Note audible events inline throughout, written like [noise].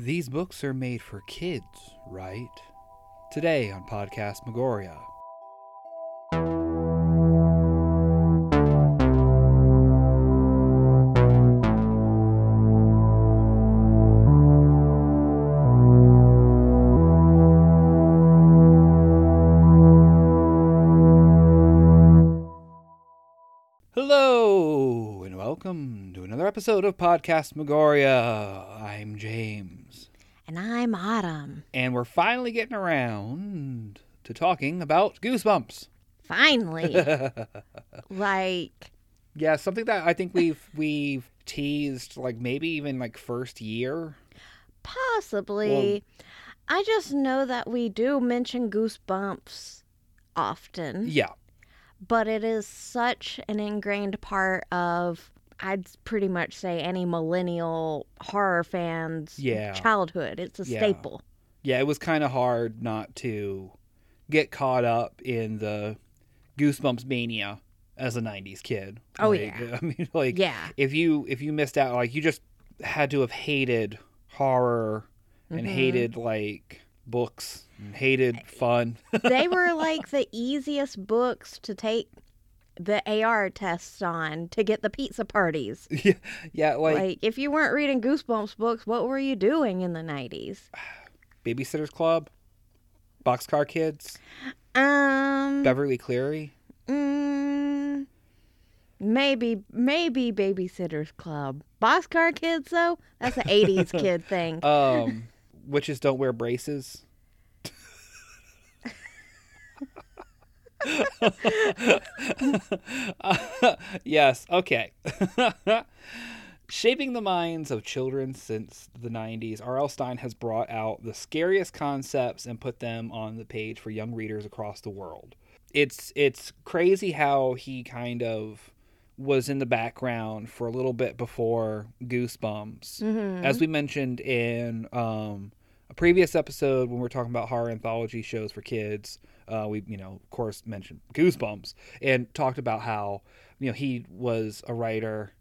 These books are made for kids, right? Today on Podcast Megoria. Hello, and welcome to another episode of Podcast Megoria. I'm James. And I'm Autumn. And we're finally getting around to talking about Goosebumps. Finally. [laughs] like, Yeah, something that I think we've [laughs] we've teased like maybe even like first year. possibly. I just know that we do mention Goosebumps often, Yeah. but it is such an ingrained part of, I'd pretty much say, any millennial horror fan's Yeah. childhood. It's a Yeah. staple. Yeah, it was kind of hard not to get caught up in the Goosebumps mania as a 90s kid. Oh, Like, yeah. [laughs] I mean like Yeah. if you if you missed out like you just had to have hated horror and Mhm. hated like books and hated fun. they were [laughs] like the easiest books to take the AR tests on to get the pizza parties. [laughs] yeah, yeah, like, Like, if you weren't reading Goosebumps books, what were you doing in the 90s? [sighs] Babysitter's Club, Boxcar Kids, Um, Beverly Cleary. mm, maybe, maybe Babysitter's Club. Boxcar Kids, though, that's an 80s [laughs] kid thing. Um, witches don't wear braces. [laughs] yes, okay. [laughs] Shaping the minds of children since the 90s, R.L. Stine has brought out the scariest concepts and put them on the page for young readers across the world. It's it's crazy how he kind of was in the background for a little bit before Goosebumps. Mhm. As we mentioned in um, previous episode when we are talking about horror anthology shows for kids, uh, we, you know, of course, mentioned Goosebumps and talked about how, you know, he was a writer,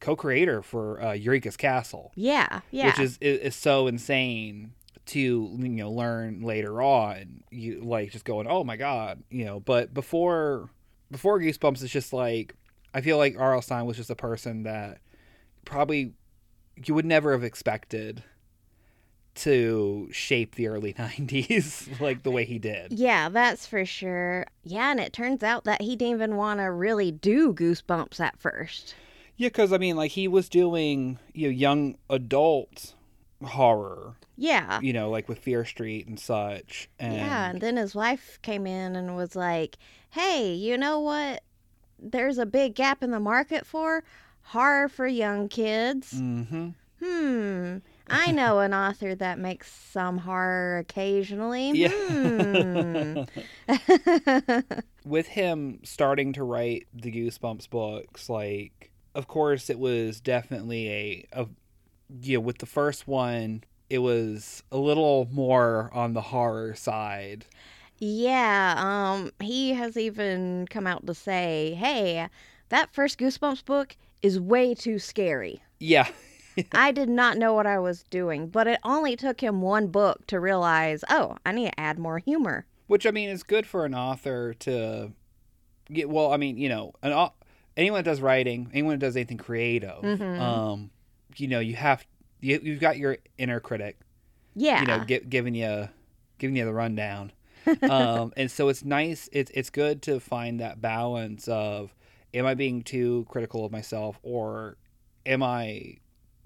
co-creator for uh, Eureka's Castle, yeah, yeah. which is, is is so insane to you know learn later on. You like just going, oh my god, you know. But before before Goosebumps, it's just like I feel like R.L. Stine was just a person that probably you would never have expected to shape the early [laughs] 90s like the way he did. yeah, that's for sure. Yeah, and it turns out that he didn't even want to really do Goosebumps at first. Yeah, because I mean, like he was doing you know young adult horror, Yeah. you know, like with Fear Street and such. And Yeah, and then his wife came in and was like, "Hey, you know what? There's a big gap in the market for horror for young kids. hmm Hmm. I know an author that makes some horror occasionally. [laughs] Yeah. Hmm. [laughs] with him starting to write the Goosebumps books, like, of course, it was definitely a, a know, with the first one, it was a little more on the horror side. yeah, um he has even come out to say, "Hey, that first Goosebumps book is way too scary." Yeah, [laughs] I did not know what I was doing, but it only took him one book to realize, "Oh, I need to add more humor." which I mean is good for an author to get. Well, I mean, you know, an anyone that does writing, anyone that does anything creative, Mhm. um, you know, you have you, you've got your inner critic Yeah. you know, gi- giving you giving you the rundown. [laughs] um, and so it's nice. It's it's good to find that balance of am I being too critical of myself or am I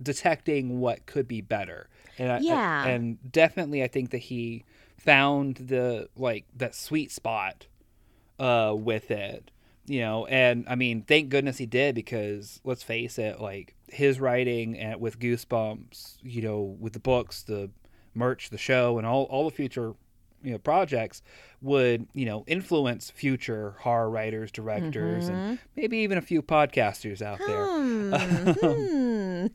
detecting what could be better? And I, I- Yeah. and definitely, I think that he found the like that sweet spot uh, with it. You know, and I mean, thank goodness he did because let's face it, like his writing and with Goosebumps, you know, with the books, the merch, the show, and all all the future you know projects would you know influence future horror writers, directors, and maybe even a few podcasters out there. Hmm. [laughs] hmm.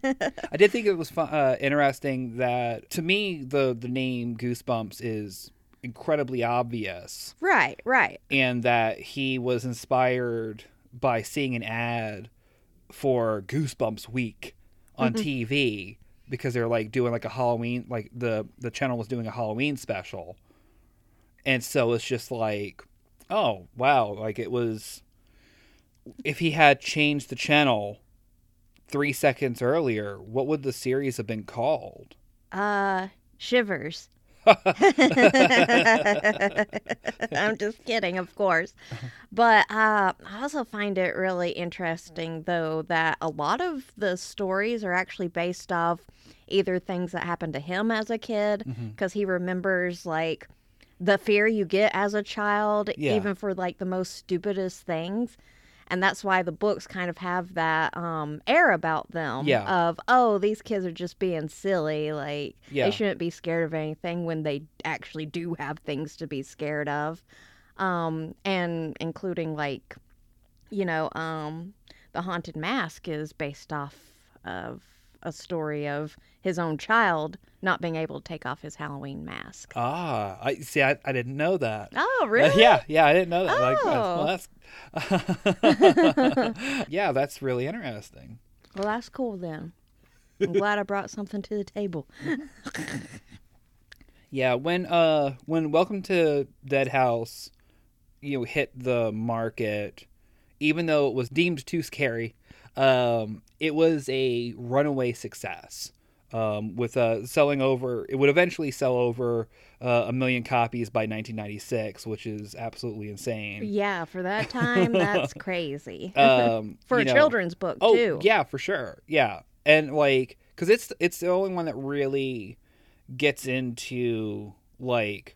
I did think it was fun, uh, interesting that to me the the name Goosebumps is incredibly obvious, right, right. and that he was inspired by seeing an ad for Goosebumps Week on TV because they're like doing like a Halloween like the the channel was doing a Halloween special. And so it's just like oh, wow, like it was if he had changed the channel 3 seconds earlier, what would the series have been called? Uh, Shivers. [laughs] I'm just kidding, of course. But uh, I also find it really interesting, though, that a lot of the stories are actually based off either things that happened to him as a kid, Mm-hmm. because he remembers, like, the fear you get as a child, Yeah. even for, like, the most stupidest things. And that's why the books kind of have that um, air about them Yeah. of, oh, these kids are just being silly. Like, Yeah. they shouldn't be scared of anything when they actually do have things to be scared of. Um, and including, like, you know, um, The Haunted Mask is based off of a story of his own child not being able to take off his Halloween mask. Ah, I see I, I didn't know that. Oh, Uh, really? yeah, yeah, I didn't know that. Like, Oh. well, that's [laughs] yeah, that's really interesting. Well, that's cool then. I'm glad I brought something to the table. [laughs] Yeah, when uh when Welcome to Dead House, you know, hit the market, even though it was deemed too scary, um, it was a runaway success. Um, with uh, selling over, it would eventually sell over uh, a million copies by 1996, which is absolutely insane. Yeah, for that [laughs] time, that's crazy. Um, [laughs] for a know- children's book, Oh too. yeah, for sure. Yeah, and like, cause it's it's the only one that really gets into like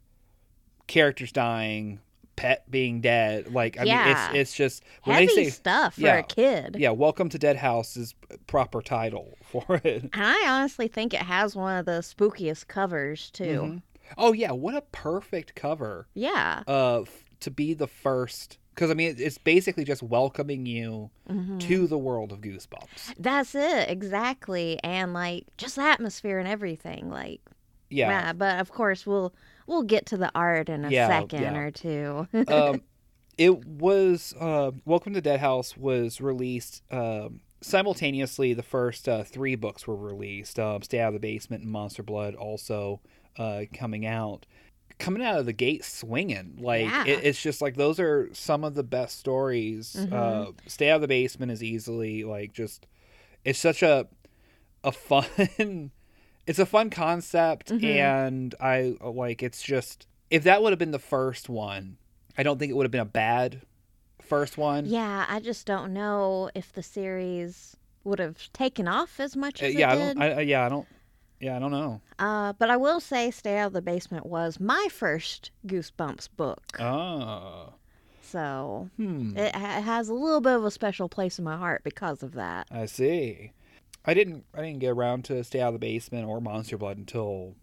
characters dying, pet being dead. Like, I Yeah. mean, it's it's just when Heavy they say stuff for yeah, a kid. yeah, "Welcome to Dead House" is proper title for [laughs] it. And I honestly think it has one of the spookiest covers, too. Mhm. Oh yeah, what a perfect cover Yeah. uh to be the first. Because I mean, it's basically just welcoming you Mhm. to the world of Goosebumps. That's it, exactly. And like just the atmosphere and everything. Like Yeah. yeah, but of course we'll we'll get to the art in a Yeah, second yeah. or two. um, [laughs] it was uh, Welcome to Dead House was released um, simultaneously. The first uh, three books were released. Um, Stay Out of the Basement and Monster Blood also uh, coming out. Coming out of the gate swinging, like Yeah. it, it's just like those are some of the best stories. Mhm. Uh, Stay Out of the Basement is easily like just it's such a a [laughs] fun it's a fun concept Mhm. and I like it's just if that would have been the first one, I don't think it would have been a bad first one. yeah, I just don't know if the series would have taken off as much Uh, as yeah, I it did. don't I, I- yeah, I don't yeah, I don't know. Uh, but I will say Stay Out of the Basement was my first Goosebumps book. Oh. So Hmm. it ha- has a little bit of a special place in my heart because of that. I see. I didn't I didn't get around to Stay Out of the Basement or Monster Blood until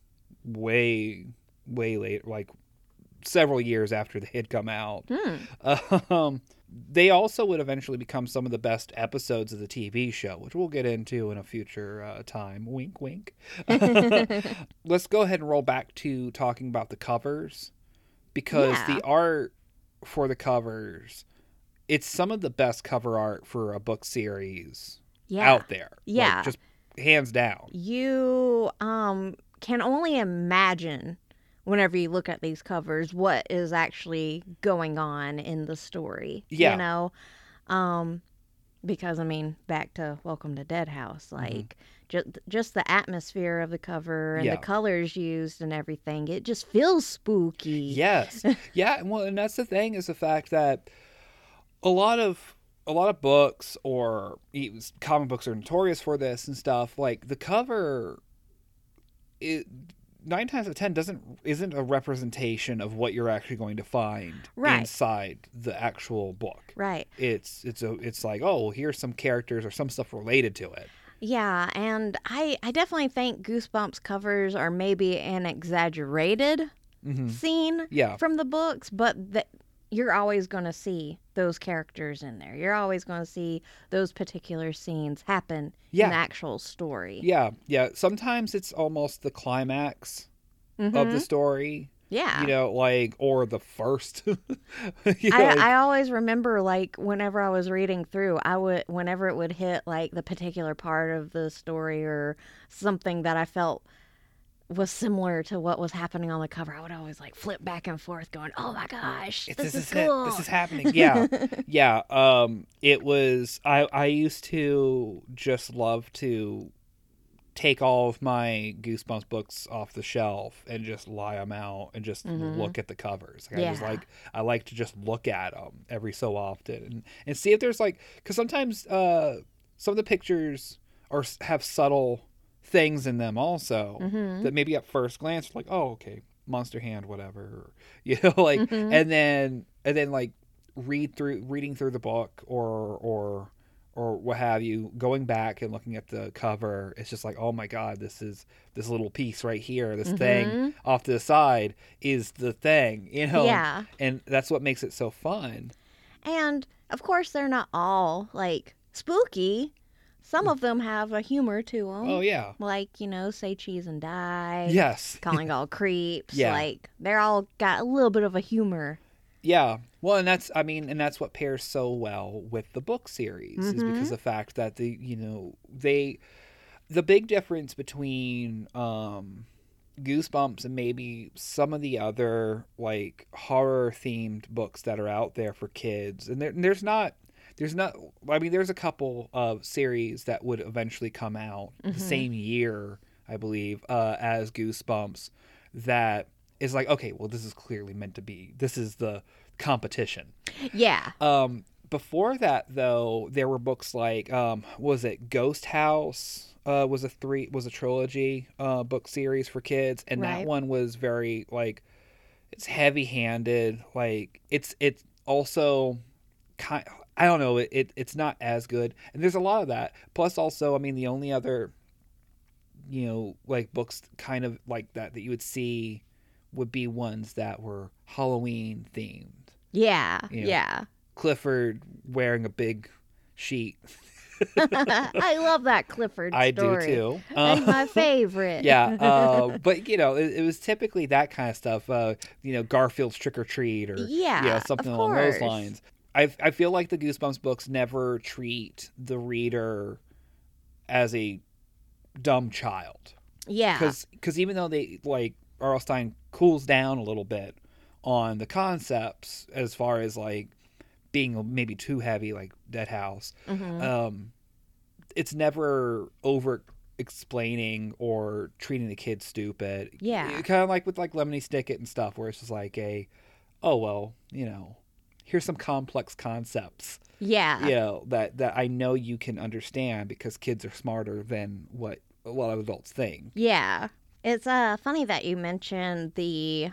way way late like several years after they had come out. Hmm. [laughs] Um, they also would eventually become some of the best episodes of the TV show, which we'll get into in a future uh, time. Wink, wink. [laughs] [laughs] Let's go ahead and roll back to talking about the covers because Yeah. the art for the covers, it's some of the best cover art for a book series Yeah. out there. Like, Yeah. just hands down. you um can only imagine whenever you look at these covers what is actually going on in the story Yeah. you know um because i mean back to welcome to dead house like just just the atmosphere of the cover and Yeah. the colors used and everything it just feels spooky Yes. [laughs] yeah, and well, and that's the thing is the fact that a lot of a lot of books or even comic books are notorious for this and stuff. Like the cover, it nine times out of ten doesn't isn't a representation of what you're actually going to find Right. inside the actual book. right It's it's a it's like oh well, here's some characters or some stuff related to it. yeah and i i definitely think goosebumps covers are maybe an exaggerated hmm scene Yeah. from the books, but you're always going to see those characters in there. You're always going to see those particular scenes happen Yeah. in the actual story. Yeah, yeah. Sometimes it's almost the climax of the Mhm. story. Yeah. You know, like or the first. [laughs] You know, I, like- I always remember like whenever I was reading through, I would whenever it would hit like the particular part of the story or something that I felt was similar to what was happening on the cover, I would always like flip back and forth, going, "Oh my gosh, It's- this, is, it. cool!" This is happening. Yeah, [laughs] yeah. Um, it was. I I used to just love to take all of my Goosebumps books off the shelf and just lie them out and just Mhm. look at the covers. Like, I just like I like to just look at them every so often and, and see if there's like because sometimes uh some of the pictures are have subtle things in them also Mhm. that maybe at first glance like oh okay monster hand whatever [laughs] you know like Mhm. and then and then like read through reading through the book or or or what have you going back and looking at the cover it's just like oh my god this is this little piece right here this thing Mhm. off to the side is the thing [laughs] you know Yeah. and that's what makes it so fun And of course, they're not all like spooky. Some of them have a humor to them. oh yeah Like, you know, say cheese and die. yes Calling all [laughs] creeps. Yeah. Like, they're all got a little bit of a humor. Yeah. Well, and that's I mean, and that's what pairs so well with the book series is Mhm. because the fact that the you know they the big difference between um Goosebumps and maybe some of the other like horror themed books that are out there for kids and there, there's not there's not I mean there's a couple of series that would eventually come out Mhm. the same year I believe uh as Goosebumps that is like okay well this is clearly meant to be this is the competition Yeah. um before that though there were books like um was it ghost house uh was a three was a trilogy uh book series for kids and that one was very like it's heavy handed like it's it's also kind i don't know it, it it's not as good and there's a lot of that plus also i mean the only other you know like books kind of like that that you would see would be ones that were halloween themed Yeah. Yeah. Yeah. Clifford wearing a big sheet. [laughs] I love that Clifford I story. do too. That's Uh, my [laughs] favorite. yeah, uh, [laughs] but you know, it, it was typically that kind of stuff. Uh, you know, Garfield's Trick or Treat, or Yeah, you know, something along those lines. I I feel like the Goosebumps books never treat the reader as a dumb child yeah. because even though they like R.L. Stine cools down a little bit on the concepts as far as like being maybe too heavy like Dead House Mhm. um, it's never over explaining or treating the kids stupid. Yeah. kind of like with like Lemony Snicket and stuff, where it's just like a, oh well, you know, here's some complex concepts, yeah. you know, that that I know you can understand because kids are smarter than what a lot of adults think. Yeah. It's uh funny that you mentioned the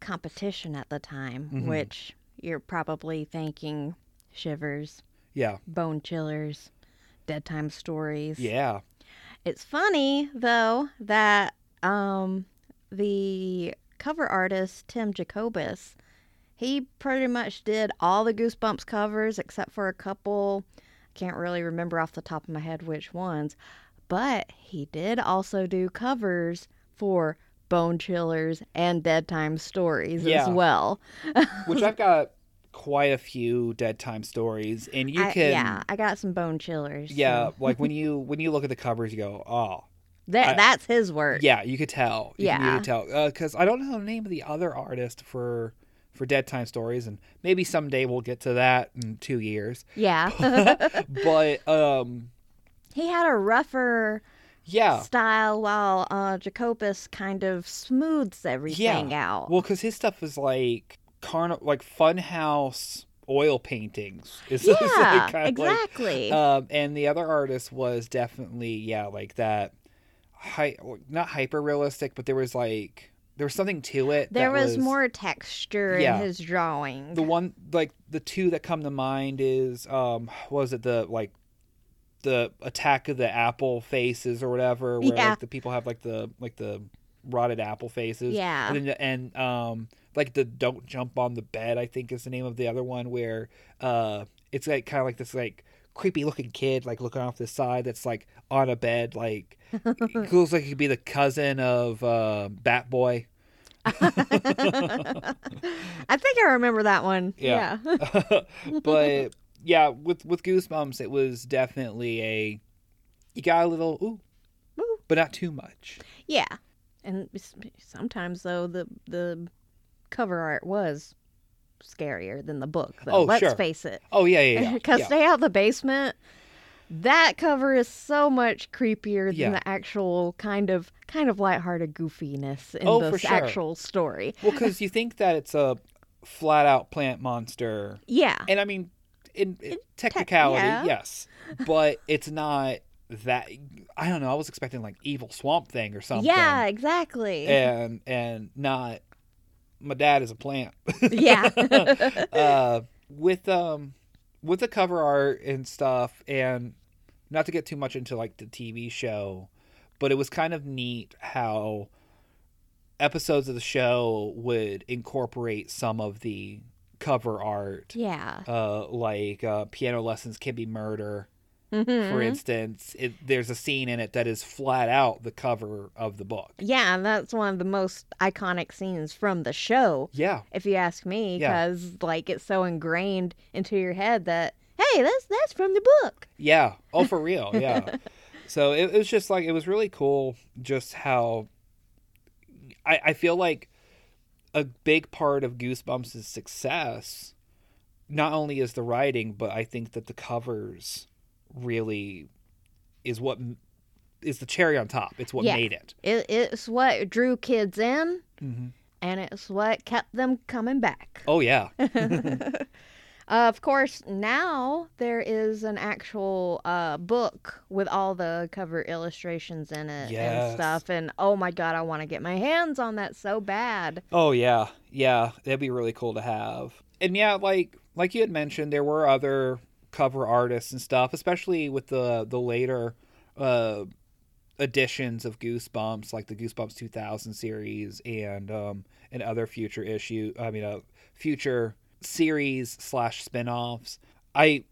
competition at the time, Mhm. which you're probably thinking shivers, Yeah, bone chillers, dead time stories. yeah, It's funny though that um the cover artist Tim Jacobus, he pretty much did all the Goosebumps covers except for a couple. I can't really remember off the top of my head which ones, but he did also do covers for Bone Chillers and Dead Time Stories Yeah. as well. [laughs] which I've got quite a few dead time stories, and you I- can. yeah, I got some Bone Chillers. Yeah, so- like when [laughs] you when you look at the covers, you go, "Oh, that I- that's his work. Yeah, you could tell. You, Yeah. you could tell uh, because I don't know the name of the other artist for for Dead Time Stories, and maybe someday we'll get to that in two years. Yeah. [laughs] but um, he had a rougher yeah, style while uh, Jacobus kind of smooths everything yeah. out. well, because his stuff is like carn like funhouse oil paintings. [laughs] It's yeah, like kind of like exactly. Um, and the other artist was definitely yeah, like that. Hi, not hyper realistic, but there was like there was something to it. there that was, more texture Yeah. in his drawing. The one like the two that come to mind is um, what was it the like the attack of the apple faces or whatever, where Yeah. like the people have like the like the rotted apple faces. Yeah. and and um like the don't jump on the bed i think is the name of the other one where uh it's like kind of like this like creepy looking kid like looking off the side that's like on a bed like it [laughs] looks like he could be the cousin of uh bat boy [laughs] I think I remember that one. Yeah. Yeah. [laughs] but yeah, with with Goosebumps, it was definitely a you got a little ooh, Ooh. but not too much. Yeah. And sometimes though the the cover art was scarier than the book. Though. Oh, Let's sure. face it. Oh yeah, yeah, yeah. [laughs] Because yeah. Stay Out the Basement, that cover is so much creepier than Yeah. the actual kind of kind of lighthearted goofiness in Oh, the sure. actual story. well, because you think that it's a flat out plant monster, Yeah. and I mean, in, in technicality, yeah. yes, but it's not that. I don't know. I was expecting like evil swamp thing or something. Yeah, exactly. and and not my dad is a plant. yeah. [laughs] uh, with um with the cover art and stuff and not to get too much into like the TV show, but it was kind of neat how episodes of the show would incorporate some of the cover art. yeah. Uh, like uh, piano lessons can be murder, for Mhm. instance. It, there's a scene in it that is flat out the cover of the book. Yeah, and that's one of the most iconic scenes from the show, Yeah, if you ask me, Yeah. because like it's so ingrained into your head that hey, that's that's from the book. Yeah. Oh, for real. [laughs] Yeah. so it, it was just like it was really cool, just how I, I feel like a big part of Goosebumps' success not only is the writing, but I think that the covers really is what is the cherry on top. It's what Yeah. made it. It, it's what drew kids in, Mm-hmm. and it's what kept them coming back. Oh yeah. [laughs] [laughs] Uh, of course, now there is an actual uh, book with all the cover illustrations in it Yes. and stuff. And oh my god, I want to get my hands on that so bad. Oh yeah, yeah, that'd be really cool to have. And yeah, like like you had mentioned, there were other cover artists and stuff, especially with the the later uh editions of Goosebumps, like the Goosebumps 2000 series and um and other future issue. I mean, uh, future series slash spin-offs. I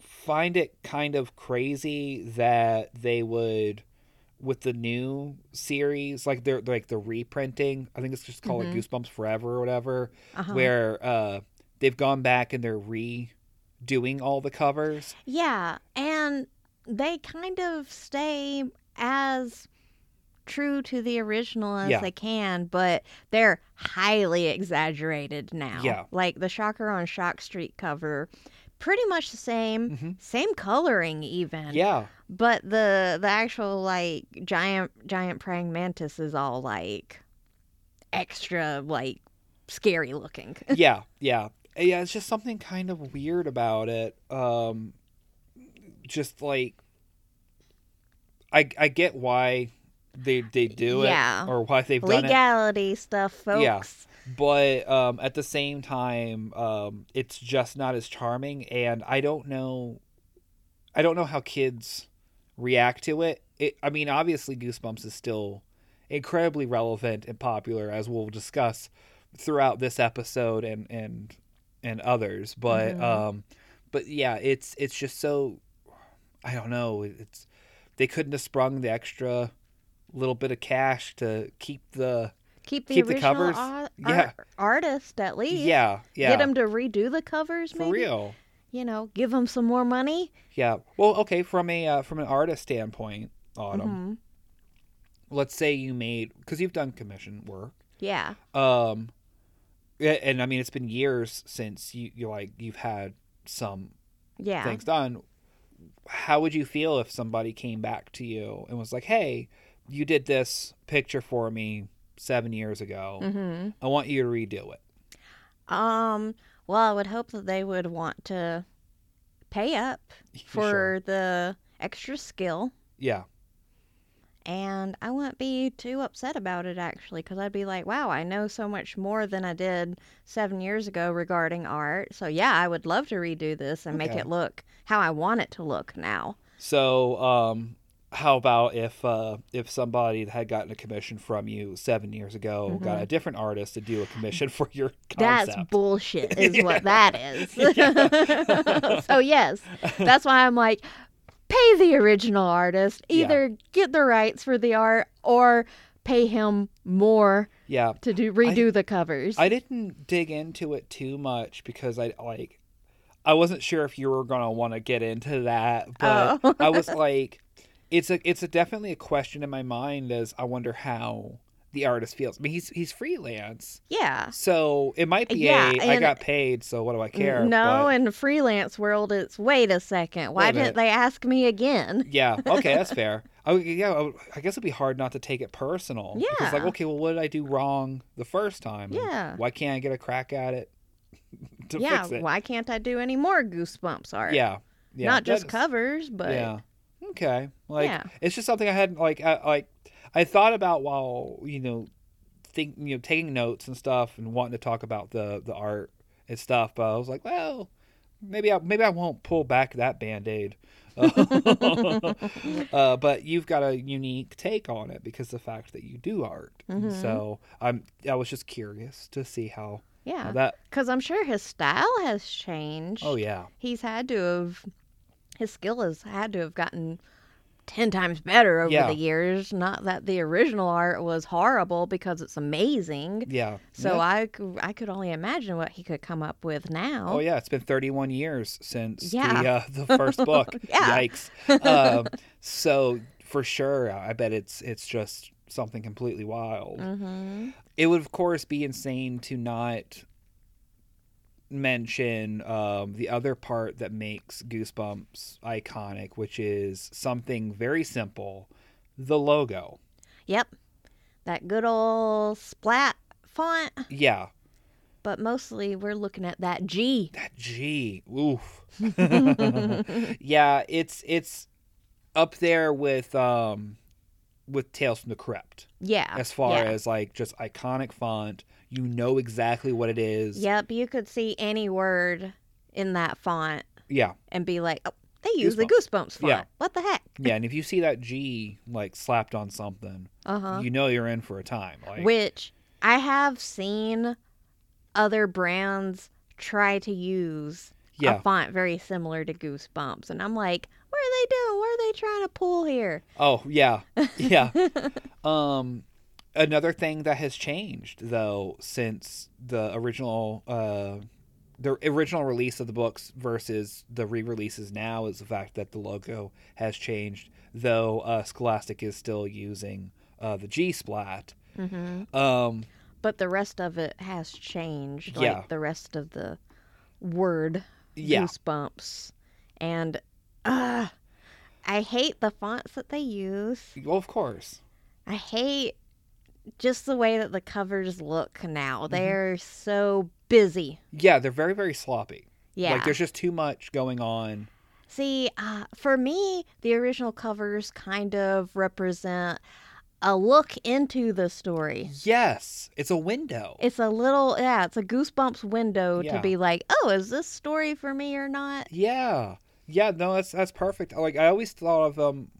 find it kind of crazy that they would with the new series like they're like the reprinting i think it's just called Mhm. like goosebumps forever or whatever Uh-huh. where uh they've gone back and they're redoing all the covers Yeah, and they kind of stay as true to the original as Yeah. they can, but they're highly exaggerated now. Yeah. Like the Shocker on Shock Street cover, pretty much the same, Mhm. same coloring even. yeah But the the actual like giant giant praying mantis is all like extra like scary looking. [laughs] yeah yeah yeah it's just something kind of weird about it um just like i i get why they they do Yeah. it or why they've done it Legality stuff, folks. Yeah. but um, at the same time, um, it's just not as charming, and I don't know, I don't know how kids react to it. It, I mean, obviously, Goosebumps is still incredibly relevant and popular, as we'll discuss throughout this episode and and and others. But Mhm. um, but yeah, it's it's just so, I don't know. It's they couldn't have sprung the extra little bit of cash to keep the Keep the Keep the covers. ar- Yeah. artist at least. yeah yeah Get them to redo the covers, for maybe. real. You know, give them some more money. Yeah. Well, okay. From a uh, from an artist standpoint, Autumn. Mhm. Let's say you made because you've done commission work. Yeah. Um, and I mean it's been years since you you like you've had some Yeah. things done. How would you feel if somebody came back to you and was like, "Hey, you did this picture for me seven years ago. hmm I want you to redo it." Um. Well, I would hope that they would want to pay up [laughs] for Sure. the extra skill, Yeah. And I wouldn't be too upset about it actually, because I'd be like, "Wow, I know so much more than I did seven years ago regarding art." So yeah, I would love to redo this and make it look how I want it to look now. So, um, how about if uh, if somebody had gotten a commission from you seven years ago got a different artist to do a commission [laughs] for your concept? That's bullshit, is what [laughs] that is. [laughs] so yes, that's why I'm like, pay the original artist. Yeah. Either get the rights for the art or pay him more Yeah. to do redo the covers. I didn't dig into it too much because I like I wasn't sure if you were gonna want to get into that, [laughs] but Oh. I was like, it's a it's a definitely a question in my mind as I wonder how the artist feels. I mean, he's he's freelance, yeah. so it might be Yeah, a I got paid, so what do I care? No, but- in the freelance world, it's wait a second. Why a didn't they ask me again? [laughs] yeah, okay, that's [laughs] fair. I, yeah, I guess it'd be hard not to take it personal. Yeah. Because like, okay, well, what did I do wrong the first time? Yeah. Why can't I get a crack at it [laughs] to yeah. fix it? Why can't I do any more Goosebumps art? Yeah. Yeah. Not just that- covers, but Yeah. Okay. Like Yeah. it's just something I hadn't like I, like I thought about while you know think you know taking notes and stuff and wanting to talk about the the art and stuff, but I was like, well, maybe I maybe I won't pull back that band aid. [laughs] uh, but you've got a unique take on it because the fact that you do art. Mhm. so I'm I was just curious to see how, how yeah. that. Because I'm sure his style has changed. Oh yeah. He's had to have, his skill has had to have gotten 10 times better over Yeah. the years. Not that the original art was horrible because it's amazing. Yeah. So Yeah. I, could, I could only imagine what he could come up with now. Oh yeah, it's been 31 years since Yeah. the uh, the first book. [laughs] Yeah. Yikes. Um, [laughs] so for sure, I bet it's it's just something completely wild. Mm-hmm. It would of course be insane to not mention um, the other part that makes Goosebumps iconic, which is something very simple, the logo. Yep. That good old splat font, Yeah, but mostly we're looking at that G. that G. Oof. [laughs] yeah, it's it's up there with um with Tales from the Crypt Yeah. as far yeah. as like just iconic font. You know exactly what it is. Yep, you could see any word in that font Yeah. and be like, oh, they use the Goosebumps font. Yeah. What the heck? Yeah, [laughs] and if you see that G like slapped on something, Uh huh. you know you're in for a time. Like Which I have seen other brands try to use Yeah. a font very similar to Goosebumps. And I'm like, are they doing? What are they trying to pull here? Oh, yeah. [laughs] Yeah. um another thing that has changed though since the original uh the original release of the books versus the re-releases now is the fact that the logo has changed though uh Scholastic is still using uh the G splat. hmm Um But the rest of it has changed. Yeah. Like the rest of the word yeah. Goosebumps. And uh, I hate the fonts that they use. Well, of course. I hate just the way that the covers look now. Mm-hmm. They're so busy. Yeah, they're very very sloppy. Yeah. Like there's just too much going on. See, uh, for me, the original covers kind of represent a look into the story. Yes, it's a window. It's a little, yeah, it's a goosebumps window Yeah. to be like, oh, is this story for me or not? Yeah, yeah. No, that's that's perfect. Like I always thought of them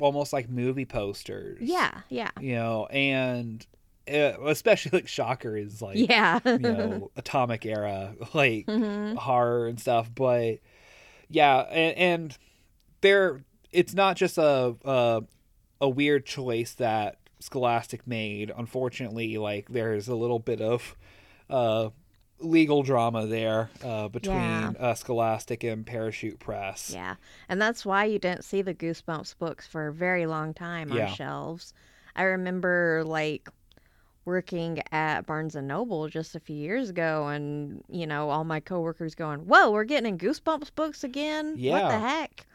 almost like movie posters. Yeah, yeah, You know, and uh, especially like Shocker is like yeah. you know [laughs] atomic era like hmm horror and stuff. But yeah, and, and there it's not just a, a a weird choice that Scholastic made. Unfortunately, like there's a little bit of uh legal drama there uh, between Yeah. uh, Scholastic and Parachute Press. Yeah, and that's why you didn't see the Goosebumps books for a very long time Yeah. on shelves. I remember like working at Barnes and Noble just a few years ago, and you know all my coworkers going, "Whoa, we're getting in Goosebumps books again! What the heck?"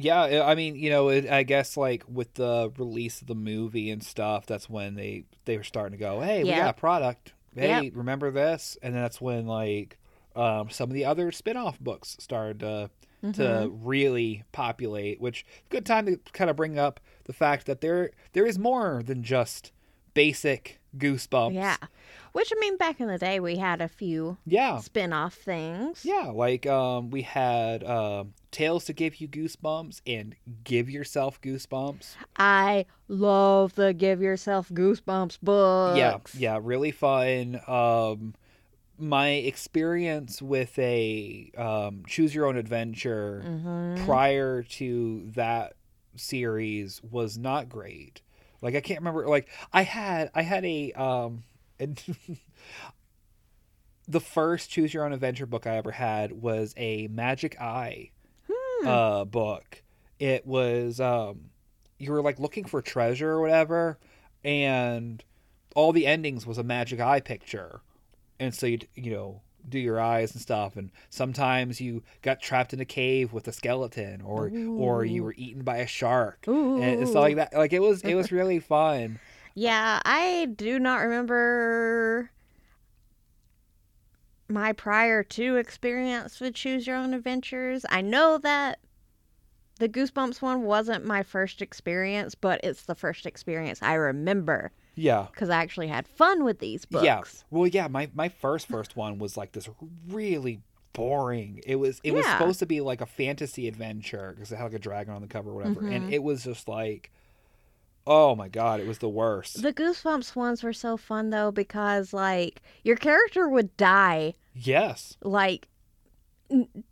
Yeah, I I mean, you know, it, I guess like with the release of the movie and stuff, that's when they they were starting to go, "Hey, we got a product. Hey, Yep. remember this?" And that's when like um, some of the other spin-off books started to Mm-hmm. to really populate, which good time to kind of bring up the fact that there there is more than just basic goosebumps. Yeah, which I mean, back in the day, we had a few Yeah. spin-off things. Yeah, like um, we had um, Tales to Give You Goosebumps and Give Yourself Goosebumps. I love the Give Yourself Goosebumps books. Yeah, yeah, really fun. Um, my experience with a um, Choose Your Own Adventure Mm-hmm. prior to that series was not great. Like I can't remember. Like I had I had a um [laughs] and the first choose your own adventure book I ever had was a Magic Eye uh book. It was um you were like looking for treasure or whatever and all the endings was a magic eye picture. And so you you know do your eyes and stuff and sometimes you got trapped in a cave with a skeleton or or you were eaten by a shark Ooh. and stuff like that like it was it was [laughs] really fun Yeah, I do not remember my prior to experience with Choose Your Own Adventures. I know that the Goosebumps one wasn't my first experience, but it's the first experience I remember yeah because I actually had fun with these books. Yeah. Well, yeah, my my first first one was like this really boring. It was it was supposed to be like a fantasy adventure because it had like a dragon on the cover or whatever, Mhm. and it was just like, oh my god, it was the worst. The Goosebumps ones were so fun though because like your character would die yes, like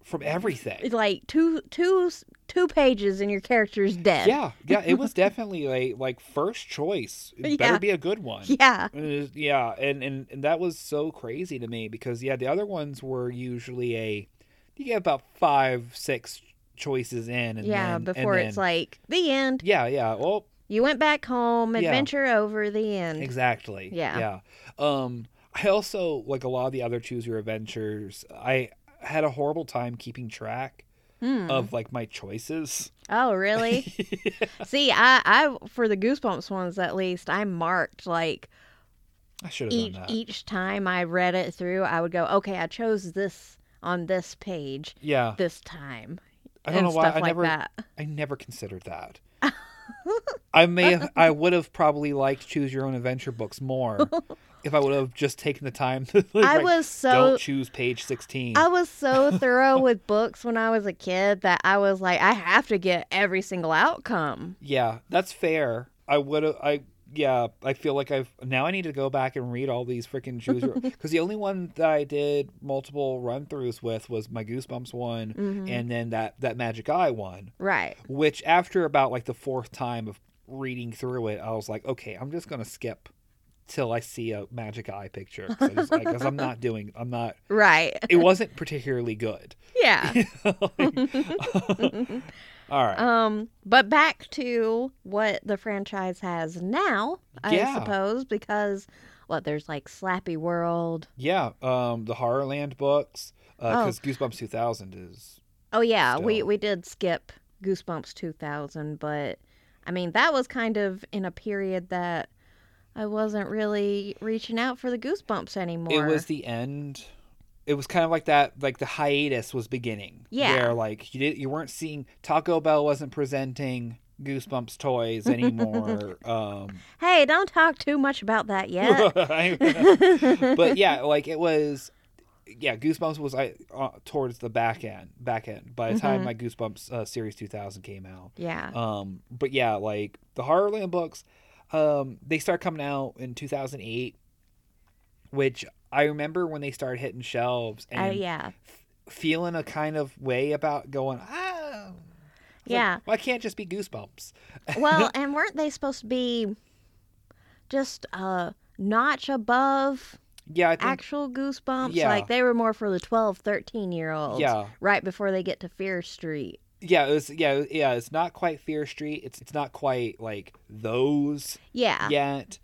from everything. like two two two pages and your character's dead. Yeah, yeah, it was [laughs] definitely like like first choice. It Yeah. better be a good one. Yeah. And was- yeah, and, and and that was so crazy to me because yeah, the other ones were usually a you get about five six choices in, and yeah, then, before and it's like the end. yeah, yeah. Well, You went back home, Yeah. adventure over, the end. Exactly. Yeah. Yeah. Um, I also like a lot of the other choose your adventures. I had a horrible time keeping track Hmm. of like my choices. Oh, really? [laughs] See, I, I for the Goosebumps ones at least, I marked like I should have each each time I read it through, I would go, okay, I chose this on this page yeah. this time. I don't know why I like never that. I never considered that. I may have I would have probably liked choose your own adventure books more if I would have just taken the time to like, I was so don't choose page 16. I was so thorough with books when I was a kid that I was like, I have to get every single outcome. Yeah, that's fair. I would have. I yeah. I feel like I've now. I need to go back and read all these freaking choose because [laughs] the only one that I did multiple run throughs with was my Goosebumps one, Mhm. and then that that Magic Eye one. Right. Which after about like the fourth time of reading through it, I was like, okay, I'm just gonna skip till I see a Magic Eye picture because I'm not doing. I'm not. [laughs] Right. It wasn't particularly good. Yeah. [laughs] all right. Um, but back to what the franchise has now, I Yeah. suppose, because what there's like Slappy World. Yeah, um, the Horrorland books, Oh. because Goosebumps 2000 is Oh yeah, we we did skip Goosebumps 2000, but I mean that was kind of in a period that I wasn't really reaching out for the Goosebumps anymore. it was the end. It was kind of like that, like the hiatus was beginning. Yeah. where like you did, you weren't seeing Taco Bell wasn't presenting Goosebumps toys anymore. [laughs] um, Hey, don't talk too much about that [laughs] yet. but yeah, [laughs] like it was. Yeah, Goosebumps was I uh, towards the back end. Back end. By the time Mhm. my Goosebumps uh, series 2000 came out. yeah. Um, but yeah, like the Horrorland books, um, they start coming out in 2008, which I remember when they started hitting shelves Oh and yeah. feeling a kind of way about going, ah, It's like, Yeah. why can't just be Goosebumps? [laughs] well, and weren't they supposed to be just a notch above Yeah, think. actual goosebumps? Yeah. Like they were more for the 12, 13 year olds. yeah, Right before they get to Fear Street. yeah, it was, yeah, yeah. It's not quite Fear Street. It's it's not quite like those Yeah. yet.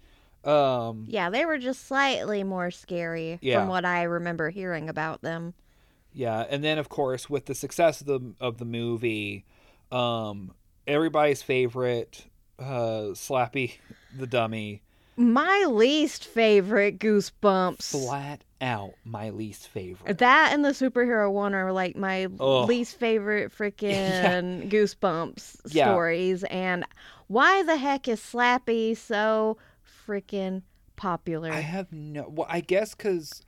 Um, Yeah, they were just slightly more scary Yeah. from what I remember hearing about them. Yeah, and then of course with the success of the of the movie, um, everybody's favorite, uh, Slappy the Dummy, My least favorite Goosebumps. flat out my least favorite. That and the superhero one are like my Ugh. least favorite freaking [laughs] Goosebumps Yeah. stories. And why the heck is Slappy so freaking popular? I have no. Well, I guess because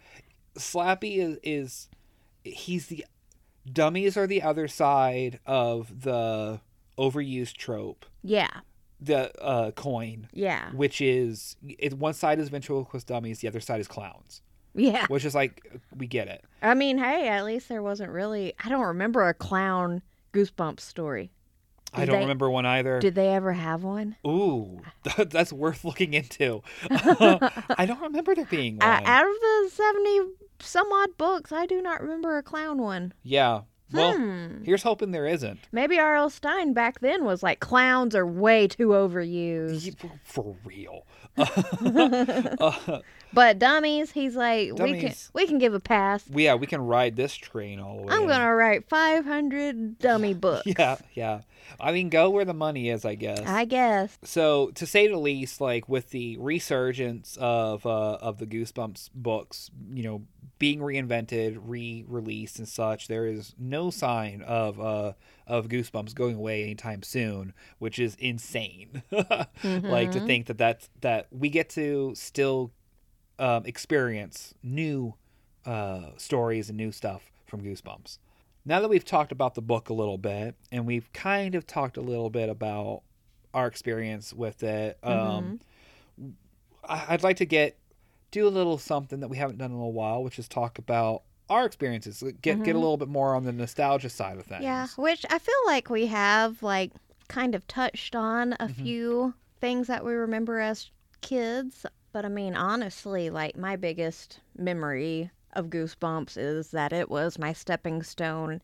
Slappy is is he's the dummies are the other side of the overused trope, yeah, the uh, coin, yeah, which is it. One side is ventriloquist dummies, the other side is clowns, yeah. which is like we get it. I mean, hey, at least there wasn't really. I don't remember a clown Goosebumps story. I Did don't they- remember one either. Did they ever have one? Ooh, [laughs] that's worth looking into. [laughs] I don't remember there being one. Uh, out of the 70 some odd books, I do not remember a clown one. yeah. Well, Hmm. here's hoping there isn't. Maybe R.L. Stine back then was like, clowns are way too overused. For real. [laughs] Uh, But dummies, he's like, we can we can give a pass. yeah, we can ride this train all the way. I'm in. gonna write 500 dummy books. Yeah, yeah. I mean, go where the money is, I guess. I guess. so to say the least, like with the resurgence of uh, of the Goosebumps books, you know, being reinvented, re-released, and such, there is no sign of uh, of Goosebumps going away anytime soon, which is insane. [laughs] Like to Mhm. think that that's that we get to still um, experience new uh, stories and new stuff from Goosebumps. Now that we've talked about the book a little bit, and we've kind of talked a little bit about our experience with it, um, I- I'd like to get do a little something that we haven't done in a little while, which is talk about our experiences. Get get a Mhm. little bit more on the nostalgia side of things. Yeah, which I feel like we have like kind of touched on a Mhm. few things that we remember as kids. But I mean, honestly, like my biggest memory of Goosebumps is that it was my stepping stone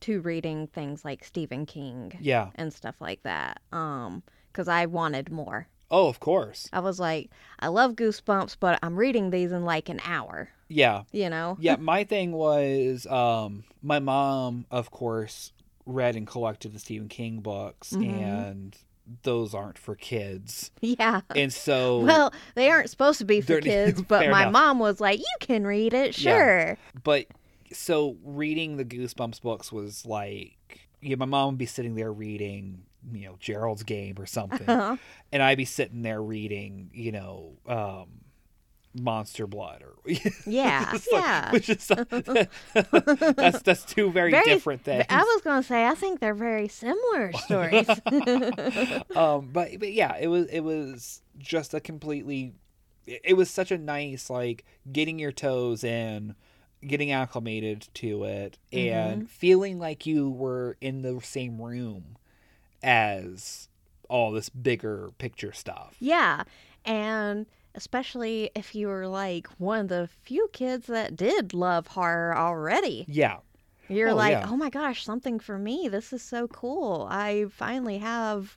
to reading things like Stephen King Yeah. and stuff like that. Um, because I wanted more. Oh, of course. I was like, I love Goosebumps, but I'm reading these in like an hour. Yeah. You know? [laughs] yeah, my thing was um, my mom, of course, read and collected the Stephen King books, Mhm. and those aren't for kids. Yeah. And so, Well, they aren't supposed to be for [laughs] kids, but my enough. mom was like, "You can read it, Yeah. sure." but so reading the Goosebumps books was like, yeah, my mom would be sitting there reading, you know, Gerald's Game or something, Uh-huh. and I'd be sitting there reading, you know, um, Monster Blood or [laughs] Yeah, like- yeah. which is [laughs] that's that's two very, Very- different things. I was gonna say, I think they're very similar [laughs] stories. um but but yeah it was it was just a completely it it was such a nice like getting your toes in getting acclimated to it and feeling like you were in the same room as all this bigger picture stuff yeah, and especially if you were like one of the few kids that did love horror already. yeah You're Oh, like, yeah. "Oh my gosh, something for me. This is so cool. I finally have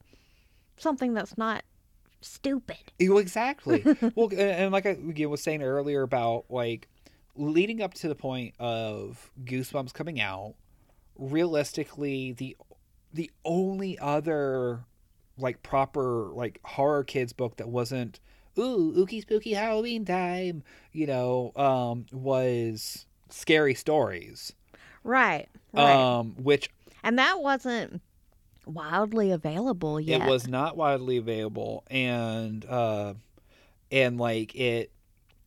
something that's not stupid." Well, exactly. [laughs] well, and, and like I was saying earlier about like leading up to the point of Goosebumps coming out. Realistically, the the only other like proper like horror kids book that wasn't ooh ooky spooky Halloween time, you know, um, was Scary Stories, Right. Right. um, which and that wasn't wildly available yet. It was not widely available, and uh, and like it,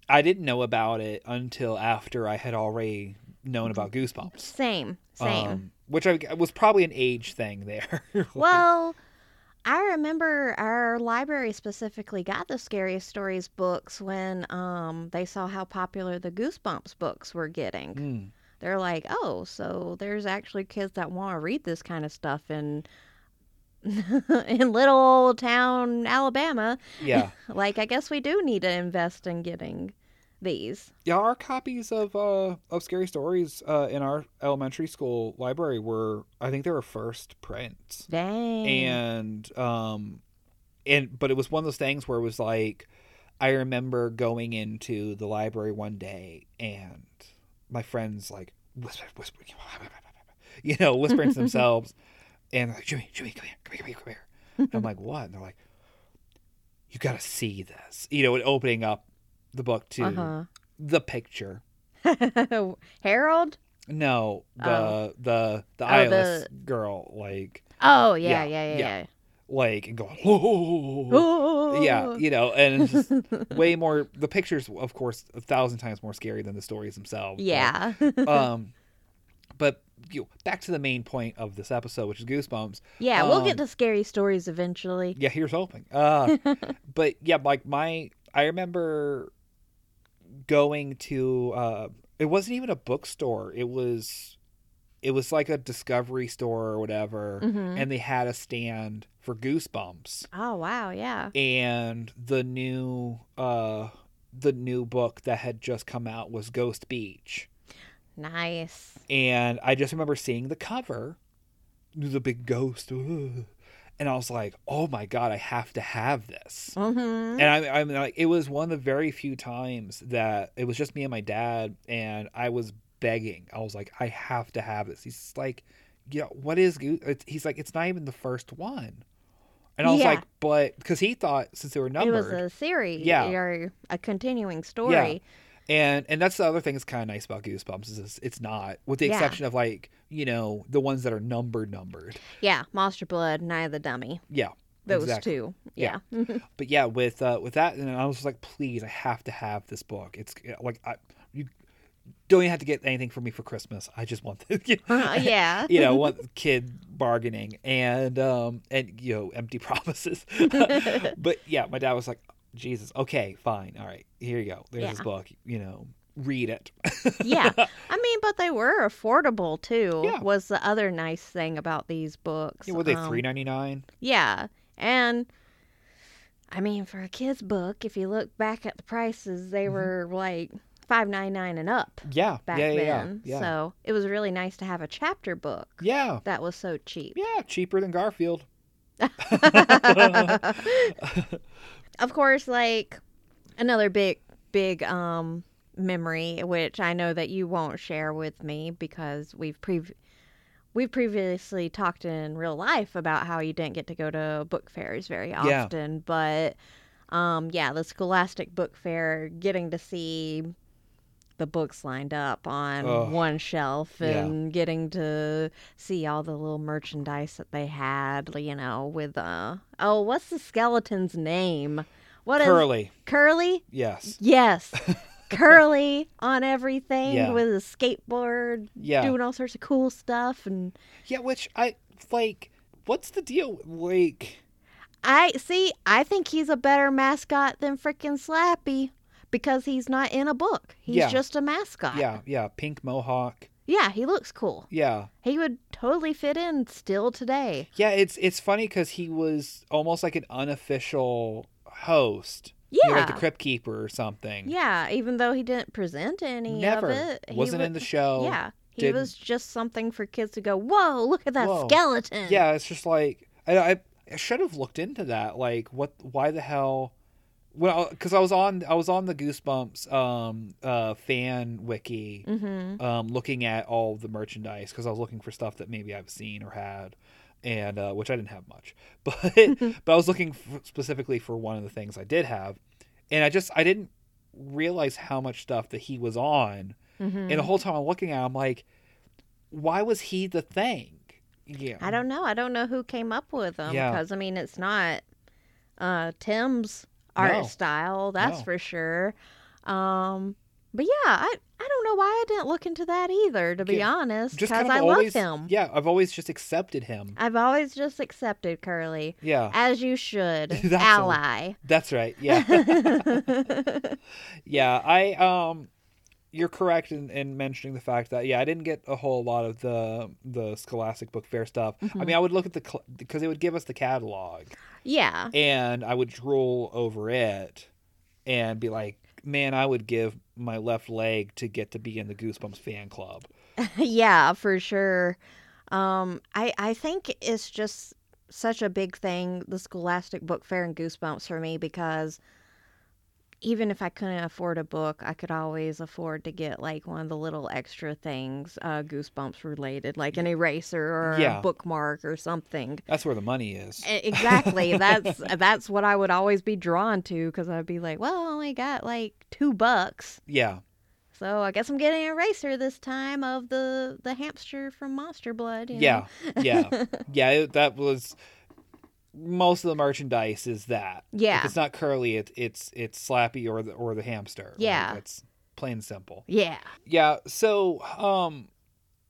I didn't know about it until after I had already known about Goosebumps. Same, same. Um, which I was probably an age thing there. [laughs] well, I remember our library specifically got the scariest stories books when um they saw how popular the Goosebumps books were getting. Mm, They're like, "Oh, so there's actually kids that want to read this kind of stuff in [laughs] in little old town Alabama. yeah, [laughs] Like, I guess we do need to invest in getting these." yeah. Our copies of uh of Scary Stories uh in our elementary school library were, I think, they were first prints. Dang. and um and but it was one of those things where it was like i remember going into the library one day and my friends like whisper whisper you know [laughs] whispering to themselves [laughs] and like jimmy jimmy come here come here come here come here and i'm like what and they're like you gotta see this you know and opening up the book to uh-huh. the picture [laughs] Harold? no the Oh. the the Oh, eyeless the- girl like Oh, yeah, Yeah, yeah, yeah. yeah. yeah. like and going whoa Oh. yeah you know and just [laughs] way more the pictures of course a thousand times more scary than the stories themselves but, yeah. um [laughs] but you know, back to the main point of this episode which is goosebumps yeah, we'll um, get to scary stories eventually. yeah here's hoping uh but yeah like my i remember going to uh it wasn't even a bookstore it was it was like a discovery store or whatever Mhm. and they had a stand for goosebumps Oh wow, yeah. and the new uh the new book that had just come out was ghost beach Nice. and i just remember seeing the cover the big ghost ugh, and i was like oh my god i have to have this Mm-hmm. and I, I'm like, it was one of the very few times that it was just me and my dad, and I was begging. I was like, I have to have this. He's like, yeah, what is Goose? It's, he's like, it's not even the first one. And I was Yeah. like, but because he thought since they were It was a series, Yeah. or a continuing story. And and that's the other thing that's kind of nice about Goosebumps is it's, it's not, with the Yeah. exception of like you know the ones that are numbered, numbered. Yeah, Monster Blood, Night of the Dummy. Yeah, Those exactly. two. Yeah. Yeah. [laughs] but yeah, with uh, with that, and I was like, please, I have to have this book. It's like I, you don't even have to get anything for me for Christmas. I just want [laughs] the, yeah. [laughs] you know, want kid bargaining and um and you know empty promises. but yeah, my dad was like, Jesus, okay, fine, all right, here you go. There's this book. You know, read it. [laughs] yeah. I mean, but they were affordable too. Yeah. Was the other nice thing about these books. Yeah, were they Um, three ninety nine? Yeah. And I mean, for a kid's book, if you look back at the prices, they Mhm. were like five ninety nine and up Yeah, back yeah, yeah, yeah, then. yeah. So it was really nice to have a chapter book yeah, that was so cheap. yeah, cheaper than Garfield. [laughs] [laughs] of course, like another big, big um memory, which I know that you won't share with me because we've prev- we've previously talked in real life about how you didn't get to go to book fairs very Yeah. often, but um yeah, the Scholastic Book Fair, getting to see the books lined up on Ugh. one shelf Yeah. and getting to see all the little merchandise that they had, you know, with uh oh, what's the skeleton's name? What is Curly, Curly? yes, Yes. [laughs] Curly on everything Yeah. with a skateboard, yeah, doing all sorts of cool stuff and yeah. Which I like. What's the deal? Like, I see, I think he's a better mascot than frickin' Slappy because he's not in a book. He's Yeah. just a mascot. yeah, yeah, pink mohawk. Yeah, he looks cool. Yeah, He would totally fit in still today. yeah. It's it's funny because he was almost like an unofficial host. Yeah. Like the Crypt Keeper or something. Yeah, even though he didn't present any Never of it. he wasn't wa- in the show. Yeah. He didn't- was just something for kids to go, whoa, look at that Whoa. skeleton. Yeah, it's just like I, I, I should have looked into that. Like, what? Why the hell? Well, because I was on I was on the Goosebumps um uh fan wiki, Mm-hmm. um looking at all the merchandise because I was looking for stuff that maybe I've seen or had, and uh, which I didn't have much, [laughs] but [laughs] but I was looking f- specifically for one of the things I did have, and I just I didn't realize how much stuff that he was on, Mm-hmm. and the whole time I'm looking at, it, I'm like, why was he the thing? Yeah, I don't know. I don't know who came up with Yeah. because I mean it's not uh, Tim's art No. style, that's No. for sure. Um, but yeah, I I don't know why I didn't look into that either. To be Yeah, honest, because kind of I always, love him. Yeah, I've always just accepted him. I've always just accepted Curly Yeah, as you should, [laughs] That's a- ally. that's right. Yeah, [laughs] [laughs] yeah. I um, you're correct in, in mentioning the fact that yeah, I didn't get a whole lot of the the Scholastic Book Fair stuff. I Mm-hmm. mean, I would look at the because it would give us the catalog, yeah, and I would drool over it, and be like, man, I would give my left leg to get to be in the Goosebumps fan club. [laughs] yeah, for sure. Um, I I think it's just such a big thing, the Scholastic Book Fair and Goosebumps for me because even if I couldn't afford a book, I could always afford to get like one of the little extra things, uh, Goosebumps related, like an eraser or Yeah. a bookmark or something. That's where the money is. Exactly. that's [laughs] that's what I would always be drawn to because I'd be like, well, I only got like two bucks. Yeah, So I guess I'm getting an eraser this time of the the hamster from Monster Blood. Yeah, yeah, [laughs] yeah. That was most of the merchandise is that. Yeah. If it's not curly, it, it's it's Slappy or the or the hamster. Yeah. it's plain and simple. yeah. Yeah. So, um,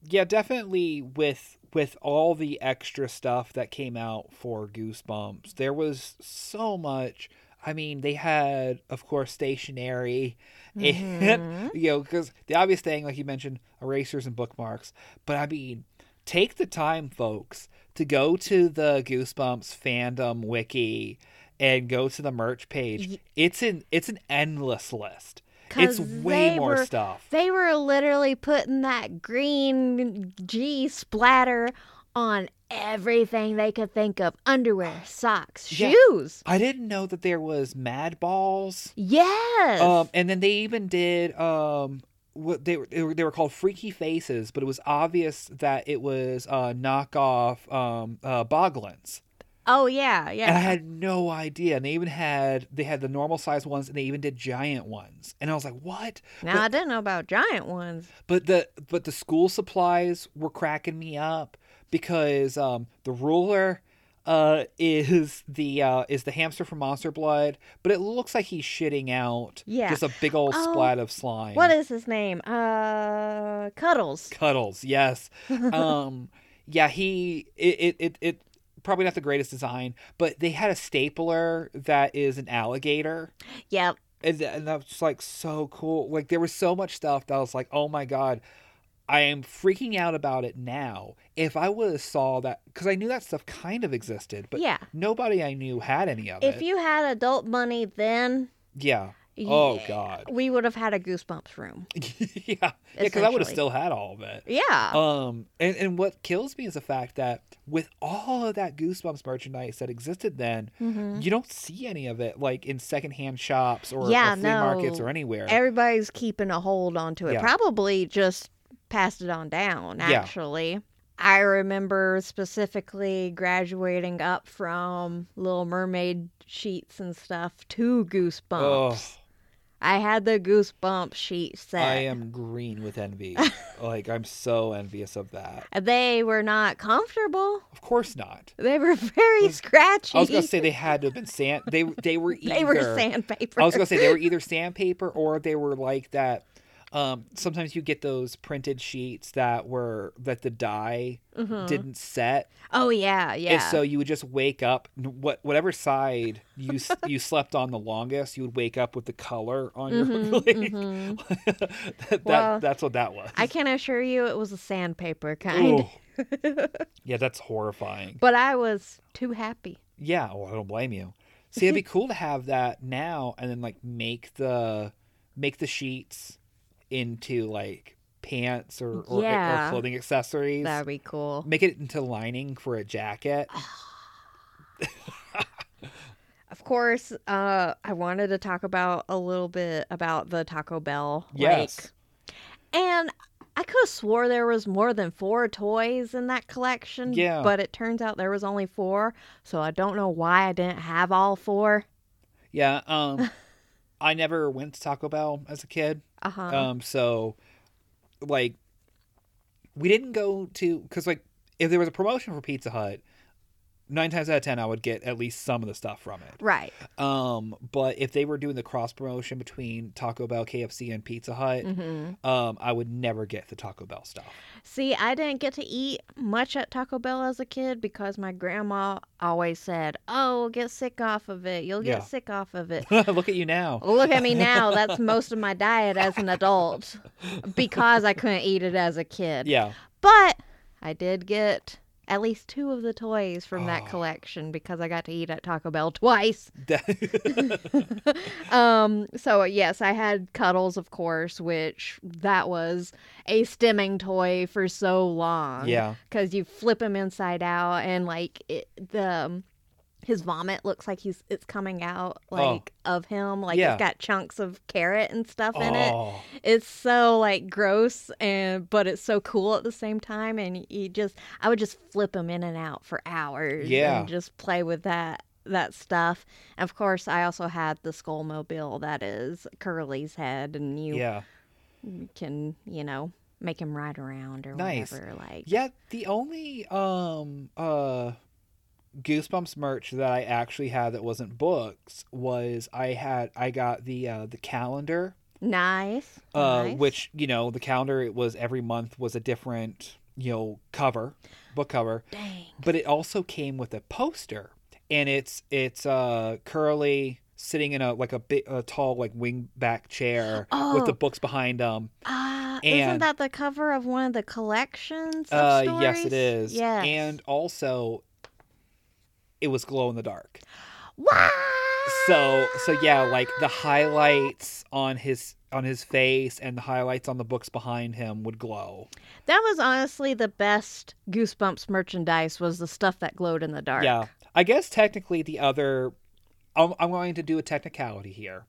yeah, definitely with with all the extra stuff that came out for Goosebumps, there was so much. I mean, they had, of course, stationery, [laughs] Mm-hmm. and you know, because the obvious thing, like you mentioned, erasers and bookmarks. But I mean, take the time, folks, to go to the Goosebumps fandom wiki and go to the merch page. It's an it's an endless list. It's way more were- stuff. They were literally putting that green G splatter on everything they could think of underwear, socks, Yeah. shoes. I didn't know that there was Mad Balls. Yes. Um, and then they even did um, they were, they were they were called Freaky Faces, but it was obvious that it was uh, knockoff um, uh, Boglins, oh, yeah, yeah. and I had no idea. And they even had they had the normal size ones, and they even did giant ones, and I was like, what? now, I didn't know about giant ones. But the but the school supplies were cracking me up because um, the ruler uh, is the uh, is the hamster from Monster Blood, but it looks like he's shitting out Yeah. just a big old Oh, splat of slime. What is his name? Uh, Cuddles. Cuddles? Yes. [laughs] um, yeah, he it, it it it probably not the greatest design, but they had a stapler that is an alligator. Yep. and, and that was just like so cool. Like there was so much stuff that I was like, oh my god, I am freaking out about it now. If I would have saw that, because I knew that stuff kind of existed, but Yeah. nobody I knew had any of it. If you had adult money then, yeah. Oh god. we would have had a Goosebumps room. [laughs] yeah. Yeah, because I would have still had all of it. Yeah. Um, and, and what kills me is the fact that with all of that Goosebumps merchandise that existed then, Mhm. you don't see any of it like in secondhand shops or, Yeah, or flea markets or anywhere. Everybody's keeping a hold onto it. Yeah. Probably just passed it on down, Yeah. actually. I remember specifically graduating up from Little Mermaid sheets and stuff to Goosebumps. I had the Goosebumps sheet set. I am green with envy. [laughs] like I'm so envious of that. They were not comfortable. Of course not. They were very scratchy. I was gonna say they had to have been sand. They they were either. [laughs] they were sandpaper. I was gonna say they were either sandpaper or they were like that. Um, sometimes you get those printed sheets that were that the dye Mhm. didn't set, Oh yeah, yeah. and so you would just wake up. What whatever side you [laughs] you slept on the longest, you would wake up with the color on your. Mhm, like, mhm. that, that that's what that was. I can assure you it was a sandpaper kind. [laughs] Yeah, that's horrifying. But I was too happy. Yeah, well, I don't blame you. See, it'd be cool to have that now, and then like make the make the sheets into like pants or or, Yeah. or clothing accessories. That'd be cool. Make it into lining for a jacket. Of course, uh, I wanted to talk about a little bit about the Taco Bell. Yes. Like, and I could have swore there was more than four toys in that collection. Yeah. But it turns out there was only four. So I don't know why I didn't have all four. Yeah. Um, [laughs] I never went to Taco Bell as a kid. Uh huh. Um, so like we didn't go to because like if there was a promotion for Pizza Hut, nine times out of ten I would get at least some of the stuff from it. right. Um, but if they were doing the cross promotion between Taco Bell, KFC, and Pizza Hut, hmm um, I would never get the Taco Bell stuff. See, I didn't get to eat much at Taco Bell as a kid because my grandma always said, "Oh, get sick off of it. You'll get Yeah. sick off of it." [laughs] Look at you now. Look at me now. That's [laughs] most of my diet as an adult because I couldn't eat it as a kid. Yeah. But I did get at least two of the toys from that Oh. collection because I got to eat at Taco Bell twice. [laughs] [laughs] Um, so yes, I had Cuddles, of course, which that was a stimming toy for so long. yeah. because you flip him inside out and like it, the um, his vomit looks like he's it's coming out like of him like Oh. Yeah. it's got chunks of carrot and stuff in it Oh, it's so like gross and but it's so cool at the same time and you just i would just flip him in and out for hours Yeah. and just play with that that stuff and of course i also had the skull mobile that is curly's head and you yeah. can you know make him ride around or Nice. whatever like Yeah. The only um uh Goosebumps merch that I actually had that wasn't books was I had I got the uh the calendar Nice. uh nice. which you know the calendar it was every month was a different you know cover book cover Dang. but it also came with a poster and it's it's uh curly sitting in a like a big a tall like wing back chair with the Oh. books behind him. Ah, isn't that the cover of one of the collections? Of Uh, yes, it is. Yeah, and also it was glow in the dark. what? So so yeah, like the highlights on his on his face and the highlights on the books behind him would glow. That was honestly the best Goosebumps merchandise. Was the stuff that glowed in the dark. Yeah. I guess technically the other I'm, I'm going to do a technicality here.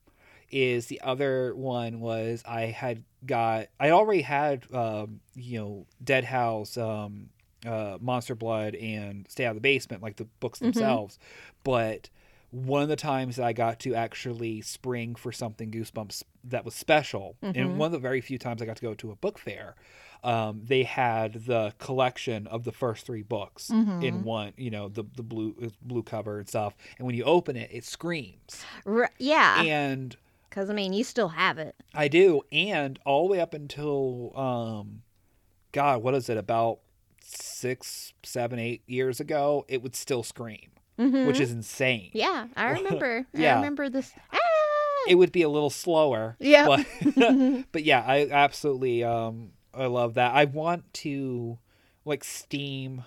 Is the other one was I had got I already had um, you know Dead House, um, uh, Monster Blood, and Stay Out of the Basement like the books Mhm. themselves, but one of the times that I got to actually spring for something Goosebumps that was special, Mhm. and one of the very few times I got to go to a book fair, um, they had the collection of the first three books Mhm. in one. You know, the the blue blue cover and stuff, and when you open it, it screams. R- yeah. And Because I mean, you still have it. I do, and all the way up until um, God, what is it about? Six, seven, eight years ago, it would still scream, Mhm. which is insane. Yeah, I [laughs] remember. I Yeah. remember this. Ah! it would be a little slower. Yeah. But, [laughs] [laughs] but yeah, I absolutely um I love that. I want to like steam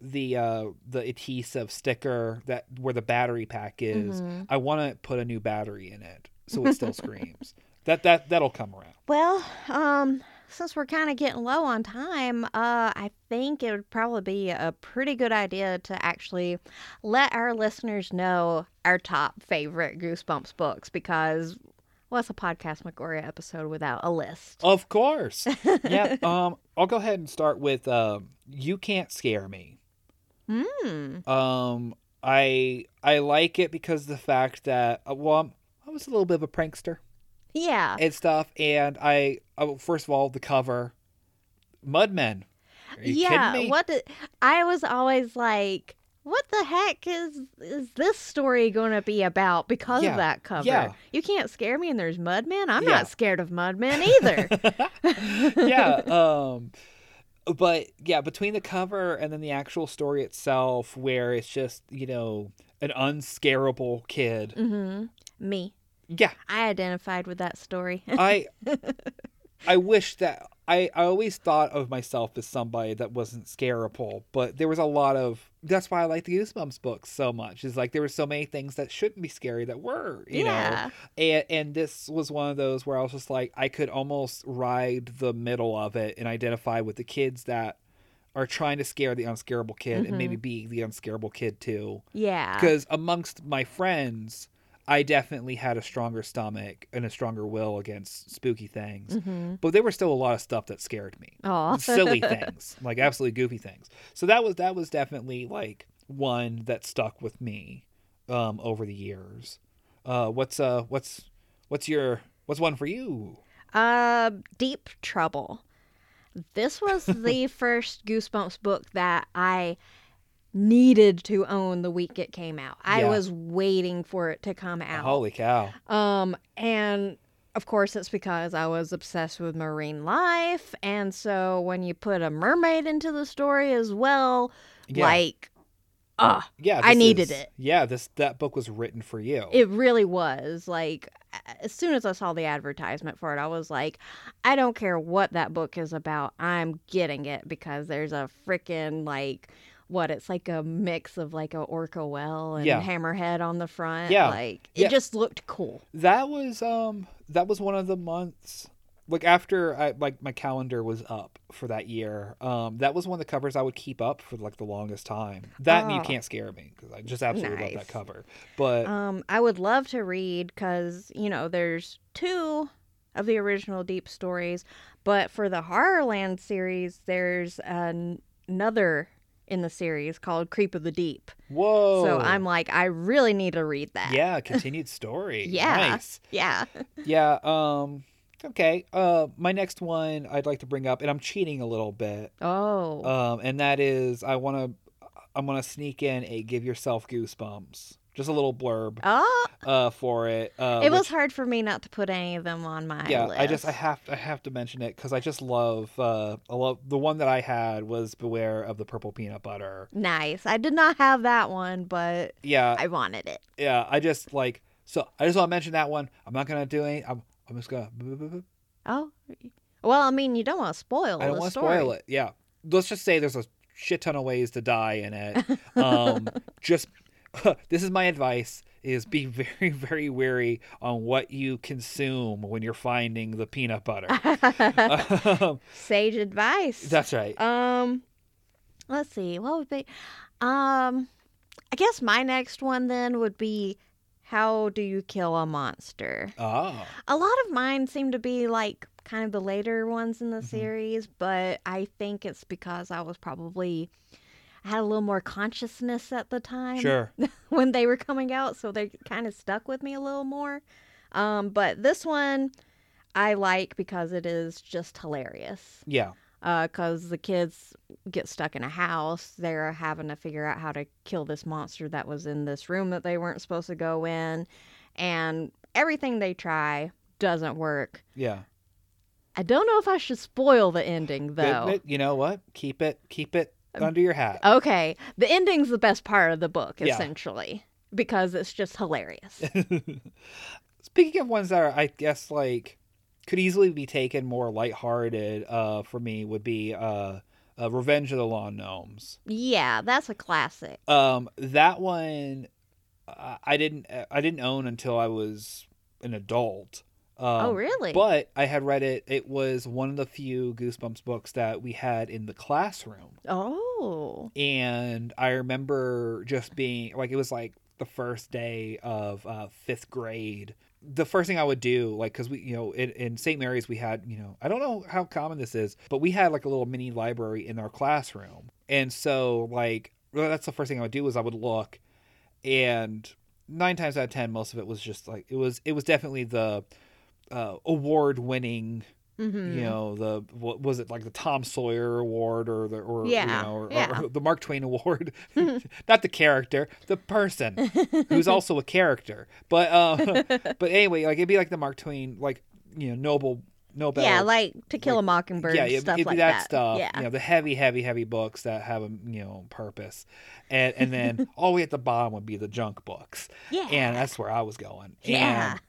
the uh the adhesive sticker that where the battery pack is. Mhm. I want to put a new battery in it so it still screams. That that that'll come around. Well, um, since we're kind of getting low on time, uh, I think it would probably be a pretty good idea to actually let our listeners know our top favorite Goosebumps books because what's a podcast McGoria episode without a list? Of course. yeah. [laughs] Um I'll go ahead and start with um You Can't Scare Me. Hmm. Um I I like it because of the fact that uh, well I was a little bit of a prankster. Yeah. and stuff. And I, oh, first of all, the cover, Mudmen. Yeah. kidding me? What the, I was always like, what the heck is is this story going to be about because Yeah, of that cover? yeah. You can't scare me and there's mudmen. I'm Yeah. not scared of mudmen [laughs] either. [laughs] yeah. [laughs] Um, but yeah, between the cover and then the actual story itself, where it's just you know an unscarable kid. hmm Me. Yeah, I identified with that story. I, I wish that I I always thought of myself as somebody that wasn't scarable, but there was a lot of. That's why I like the Goosebumps books so much. Is like there were so many things that shouldn't be scary that were. You know. yeah. and and this was one of those where I was just like I could almost ride the middle of it and identify with the kids that are trying to scare the unscarable kid and maybe mm-hmm. be the unscarable kid too Yeah. because amongst my friends I definitely had a stronger stomach and a stronger will against spooky things hmm but there were still a lot of stuff that scared me. [laughs] Silly [laughs] things like absolutely goofy things. So that was that was definitely like one that stuck with me um over the years. Uh what's uh what's what's your what's one for you? Uh, Deep Trouble. This was [laughs] the first Goosebumps book that I needed to own the week it came out. I Yeah. was waiting for it to come out. holy cow Um, and of course, it's because I was obsessed with marine life. And so when you put a mermaid into the story as well, Yeah. like, ah, yeah I needed is- it. yeah this that book was written for you it really was. Like, as soon as I saw the advertisement for it, I was like, I don't care what that book is about. I'm getting it because there's a freaking, like, what it's like a mix of like a orca whale and Yeah. hammerhead on the front. Yeah. Like it Yeah. just looked cool. that was um that was one of the months like after I like my calendar was up for that year. Um that was one of the covers I would keep up for like the longest time. That and you Oh. can't scare me because I just absolutely love that cover. But Um, I would love to read because you know there's two of the original Deep stories, but for the Horrorland series, there's an- another in the series called Creep of the Deep. whoa. So I'm like, I really need to read that. yeah, [laughs] continued story. Yeah. Nice. Yeah. Yeah, um okay. Uh my next one I'd like to bring up and I'm cheating a little bit. Oh. Um and that is I want to I'm to sneak in a give yourself goosebumps. Just a little blurb oh. uh for it. Uh It was which- hard for me not to put any of them on my yeah list. i just i have i have to mention it because i just love uh i love the one that i had was beware of the purple peanut butter Nice. I did not have that one, but yeah I wanted it. yeah i just like So I just want to mention that one. I'm not gonna do any. I'm, I'm just gonna. Oh, well, I mean, you don't want to spoil. I don't want to spoil it. Yeah, let's just say there's a shit ton of ways to die in it. [laughs] Um, just [laughs] this is my advice: is be very, [laughs] very wary on what you consume when you're finding the peanut butter. um, [laughs] Sage advice. that's right. Um, let's see. What would be? Um, I guess my next one then would be, how do you kill a monster? Ah, A lot of mine seem to be like kind of the later ones in the Mhm. series, but I think it's because I was probably had a little more consciousness at the time sure. [laughs] when they were coming out, so they kind of stuck with me a little more. Um, but this one I like because it is just hilarious. Yeah. Because the kids get stuck in a house, they're having to figure out how to kill this monster that was in this room that they weren't supposed to go in, and everything they try doesn't work. Yeah. I don't know if I should spoil the ending though. you know what? Keep it. Keep it under your hat. Okay, the ending's the best part of the book, Yeah. essentially, because it's just hilarious. [laughs] Speaking of ones that are, I guess, like could easily be taken more lighthearted, uh, for me would be uh, uh Revenge of the Lawn Gnomes. yeah, that's a classic. Um, that one, I I didn't, I didn't own until I was an adult. Um, oh, really? But I had read it. It was one of the few Goosebumps books that we had in the classroom. oh, and I remember just being like it was like the first day of uh, fifth grade. The first thing I would do, like, because we, you know, in, in St. Mary's, we had, you know, I don't know how common this is, but we had like a little mini library in our classroom. And so, like, well, that's the first thing I would do is I would look, and nine times out of ten, most of it was just like, it was, it was definitely the uh, award winning mm-hmm. you know the what was it like the Tom Sawyer Award or the or Yeah, you know or, yeah. or the Mark Twain Award, [laughs] [laughs] not the character, the person who's also a character. But uh, [laughs] but anyway, like it'd be like the Mark Twain like you know Nobel Nobel. yeah, like To Kill like- a Mockingbird, yeah, it'd, stuff it'd like that, that. stuff. Yeah, You know, the heavy, heavy, heavy books that have a you know purpose, and and then all the way at the bottom would be the junk books, yeah, and that's where I was going. yeah. And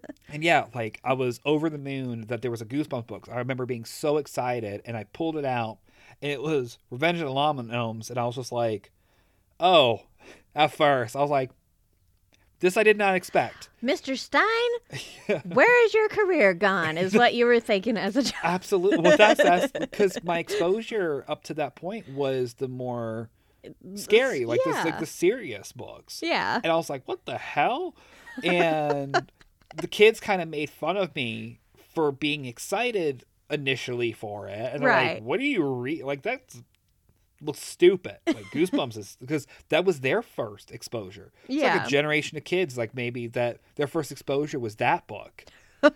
[laughs] and yeah, like I was over the moon that there was a Goosebumps book. I remember being so excited, and I pulled it out, and it was Revenge of the Lawn Gnomes, and I was just like, "Oh!" At first, I was like, "This I did not expect." Mr. Stine, [laughs] where is your career gone? Is what you were thinking as a child. Absolutely. Well, that's that's [laughs] because my exposure up to that point was the more scary, like this, like the serious books, Yeah. and I was like, "What the hell?" And the kids kind of made fun of me for being excited initially for it, and they're like, "What do you read? Like that's looks stupid." Like Goosebumps is [laughs] because that was their first exposure. It's Yeah. like a generation of kids, like maybe that their first exposure was that book. [laughs] I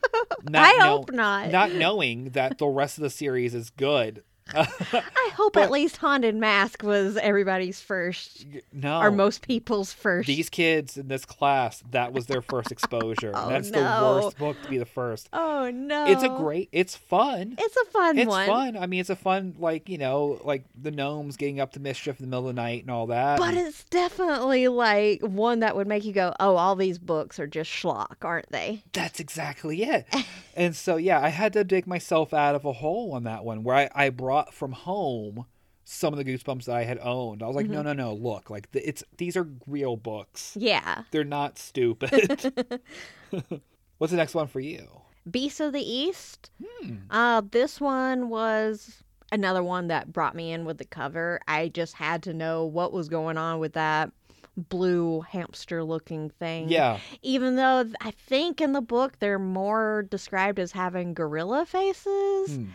know- hope not. not knowing that the rest of the series is good. I hope but- at least Haunted Mask was everybody's first, no, or most people's first. these kids in this class, that was their first exposure. [laughs] Oh, that's no. the worst book to be the first. oh no! It's a great, it's fun. It's a fun It's one. fun. I mean, it's a fun, like you know, like the gnomes getting up to mischief in the middle of the night and all that. But and- it's definitely like one that would make you go, "Oh, all these books are just schlock, aren't they?" That's exactly it. [laughs] and so, yeah, I had to dig myself out of a hole on that one where I, I brought from home some of the Goosebumps that I had owned. I was like, no, no, no, look, like the, it's these are real books. Yeah. They're not stupid. [laughs] What's the next one for you? Beasts of the East. Hmm. Uh, this one was another one that brought me in with the cover. I just had to know what was going on with that blue hamster looking thing. Yeah, Even though I think in the book they're more described as having gorilla faces. Hmm.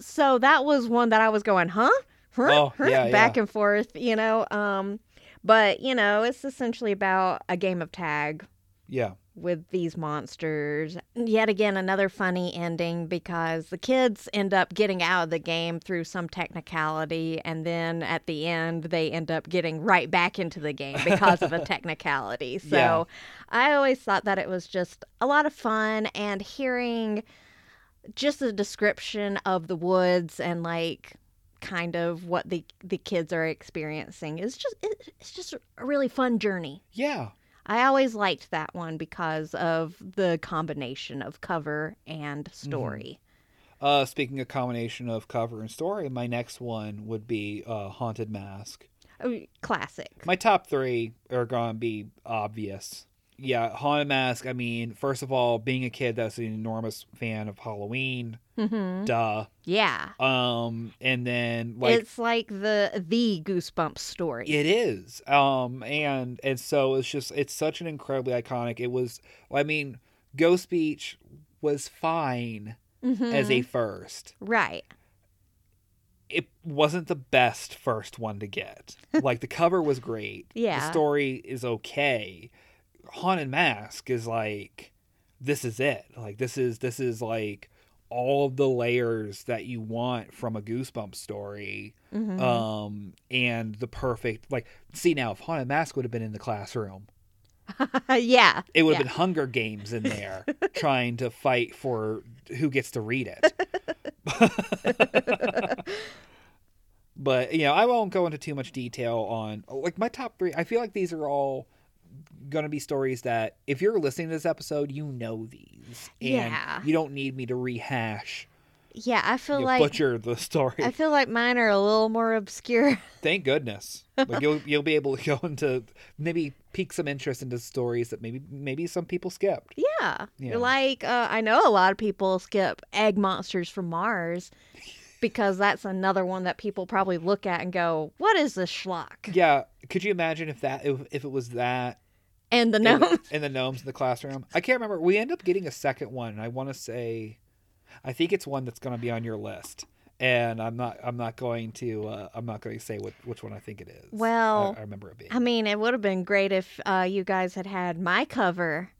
So that was one that I was going, huh? Huh? Oh, Huh?" yeah, back yeah. and forth, you know. Um, but you know, it's essentially about a game of tag yeah, with these monsters. Yet again, another funny ending because the kids end up getting out of the game through some technicality, and then at the end, they end up getting right back into the game because of a [laughs] technicality. So Yeah. I always thought that it was just a lot of fun, and hearing just the description of the woods and like kind of what the the kids are experiencing is just it, it's just a really fun journey yeah. I always liked that one because of the combination of cover and story. Uh, speaking of combination of cover and story, my next one would be uh, Haunted Mask. Oh, classic. My top three are going to be obvious. Yeah, Haunted Mask. I mean, first of all, being a kid that's an enormous fan of Halloween, hmm duh. Yeah. Um, and then like it's like the the Goosebumps story. It is. Um and and so it's just it's such an incredibly iconic. It was I mean, Ghost Beach was fine Mhm. as a first. right. It wasn't the best first one to get. [laughs] like the cover was great. Yeah. The story is okay. Haunted Mask is like this is it. Like this is this is like all of the layers that you want from a goosebump story. Mhm. um and the perfect like see now if haunted mask would have been in the classroom [laughs] yeah. it would yeah. have been hunger games in there [laughs] trying to fight for who gets to read it [laughs] but you know i won't go into too much detail on like my top three i feel like these are all gonna be stories that if you're listening to this episode you know these and Yeah. you don't need me to rehash Yeah, I feel you like butcher the [laughs] story I feel like mine are a little more obscure. [laughs] Thank goodness. Like you'll you'll be able to go into maybe pique some interest into stories that maybe maybe some people skipped. Yeah. Yeah. Like uh, I know a lot of people skip Egg Monsters from Mars [laughs] because that's another one that people probably look at and go, "What is this schlock?" Yeah, could you imagine if that if, if it was that And the in, gnome. in the gnomes in the classroom? I can't remember. We end up getting a second one, and I want to say, I think it's one that's going to be on your list. And I'm not. I'm not going to. Uh, I'm not going to say what, which one I think it is. Well, I, I remember it being. I mean, it would have been great if uh, you guys had had my cover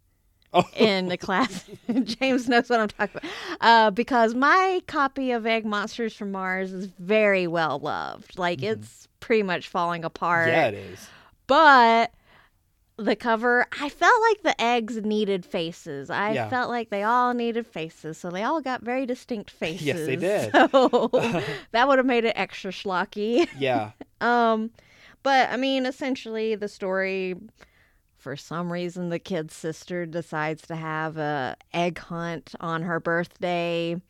oh, in the class. [laughs] James knows what I'm talking about. Uh, because my copy of Egg Monsters from Mars is very well loved. Like, Mhm. it's pretty much falling apart. yeah, it is. But the cover, I felt like the eggs needed faces. I Yeah. felt like they all needed faces. So they all got very distinct faces. [laughs] Yes, they did. [laughs] So [laughs] that would have made it extra schlocky. Yeah. Um, but I mean, essentially, the story. For some reason, the kid's sister decides to have a egg hunt on her birthday,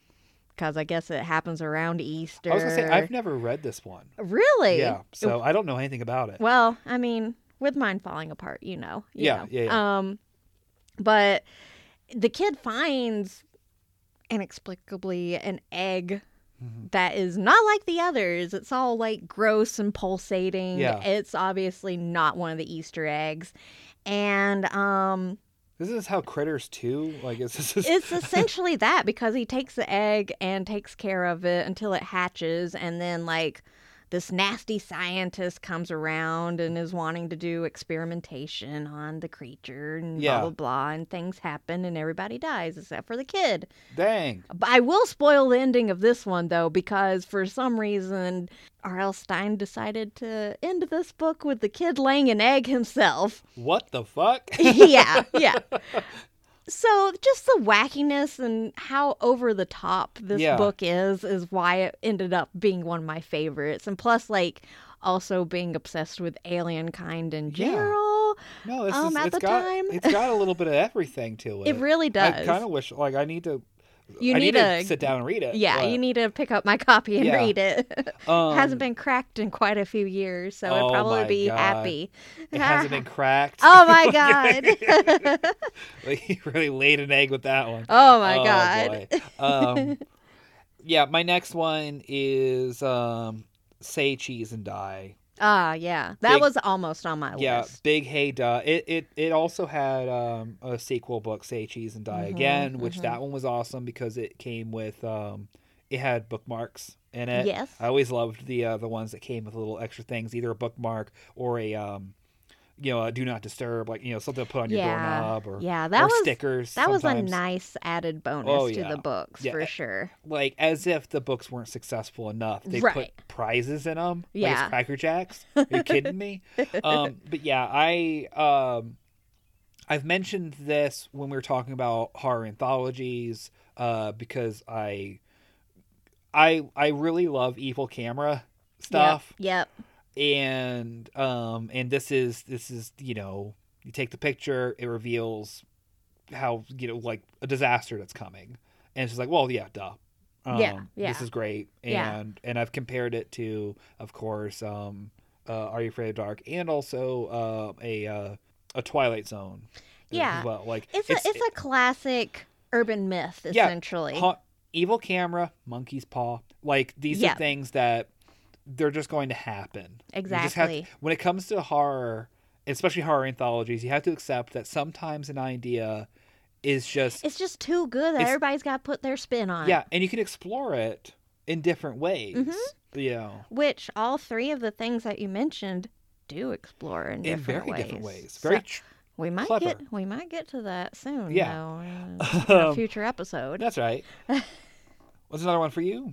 because I guess it happens around Easter. I was gonna say I've never read this one. really, Yeah, so I don't know anything about it. Well, I mean, with mine falling apart, you know. you Yeah, know. yeah, yeah. Um, but the kid finds inexplicably an egg Mhm. that is not like the others. It's all like gross and pulsating. Yeah. It's obviously not one of the Easter eggs. And um This is how Critters 2. Like is this is, it's [laughs] essentially that because he takes the egg and takes care of it until it hatches and then like this nasty scientist comes around and is wanting to do experimentation on the creature and Yeah. blah blah blah and things happen and everybody dies except for the kid. dang. But I will spoil the ending of this one though because for some reason R.L. Stine decided to end this book with the kid laying an egg himself. What the fuck? [laughs] yeah, yeah. [laughs] So just the wackiness and how over the top this Yeah. book is is why it ended up being one of my favorites. And plus like also being obsessed with alien kind in Yeah. general. No, this Um, is at it's the got time. it's got a little bit of [laughs] everything to it. It really does. I kind of wish like I need to You I need need to- sit down and read it. yeah, but, you need to pick up my [laughs] copy and Yeah. read it. [laughs] um, hasn't been cracked in quite a few years, so Oh it'd probably be God. happy. It hasn't [laughs] been cracked. oh my god. he really laid an egg with that one. oh my god. Um, yeah, my next one is um, say cheese and die. Ah, yeah. That Big- was almost on my Yeah, list. Yeah, Big Hey Duh. It it it also had um, a sequel book, Say Cheese and Die Mhm, Again, which mhm. that one was awesome because it came with um, it had bookmarks in it. Yes. I always loved the uh, the ones that came with little extra things, either a bookmark or a um, you know, a do not disturb, like you know, something to put on your Yeah. doorknob or Yeah, that or was stickers. that was a nice added bonus Oh, to the books Yeah, for sure. like as if the books weren't successful enough. They Right. put prizes in them. Yeah. it's Cracker Jacks. [laughs] Are you kidding me? um, but yeah, I um, I've mentioned this when we were talking about horror anthologies uh, because I I I really love evil camera stuff Yep. And um and this is this is you know You take the picture, it reveals how you know like a disaster that's coming, and she's like, well, yeah, duh. Um, Yeah, yeah. This is great, and Yeah. and I've compared it to, of course, um, uh, Are You Afraid of Dark, and also uh, a uh, a Twilight Zone. Yeah. Well, like It's, a it's a classic urban myth Yeah, essentially. ha- evil camera, monkey's paw. Like these Yeah. are things that they're just going to happen. You just have- Exactly. when it comes to horror, especially horror anthologies, you have to accept that sometimes an idea is just It's just too good that everybody's got to put their spin on yeah, and you can explore it in different ways. Mhm. You know, Which all three of the things that you mentioned do explore in in different very ways. different ways. So Very tr- we might clever. get we might get to that soon. Yeah. though, in a [laughs] future episode. that's right. [laughs] What's another one for you?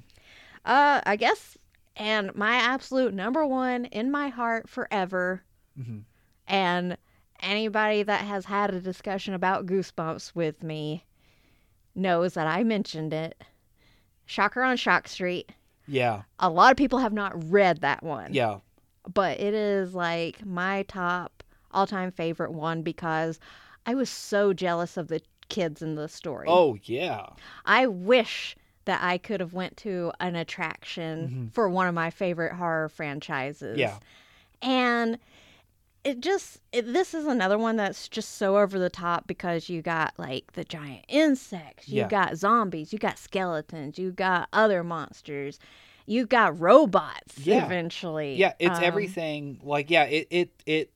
Uh, I guess, and my absolute number one in my heart forever, Mhm. and anybody that has had a discussion about Goosebumps with me knows that I mentioned it. Shocker on Shock Street. Yeah, A lot of people have not read that one, yeah, but it is like my top all-time favorite one because I was so jealous of the kids in the story. oh yeah, I wish that I could have went to an attraction for one of my favorite horror franchises. Mm-hmm. yeah, And it just it, this is another one that's just so over the top because you got like the giant insects, you Yeah. got zombies, you got skeletons, you got other monsters, you got robots Yeah. eventually. yeah. It's Um, everything. Like yeah, it it it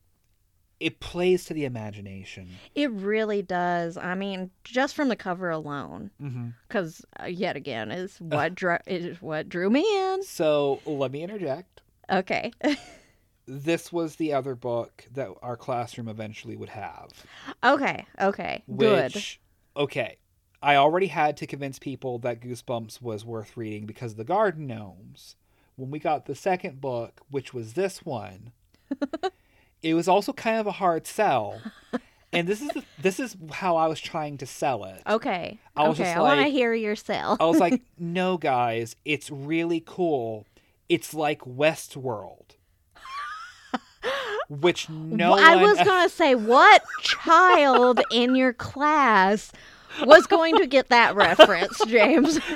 it plays to the imagination. It really does. I mean, just from the cover alone, Mm-hmm. because uh, yet again is what drew is what drew me in. So let me interject. Okay. [laughs] This was the other book that our classroom eventually would have. Okay, okay, good. Okay, I already had to convince people that Goosebumps was worth reading because of the Garden Gnomes. When we got the second book, which was this one, [laughs] it was also kind of a hard sell. And this is the, this is how I was trying to sell it. Okay, I was okay, just I want to hear your sell. I was like, [laughs] "No, guys, it's really cool. It's like Westworld." Which no Well, I was gonna say, what child [laughs] in your class was going to get that reference, James? [laughs]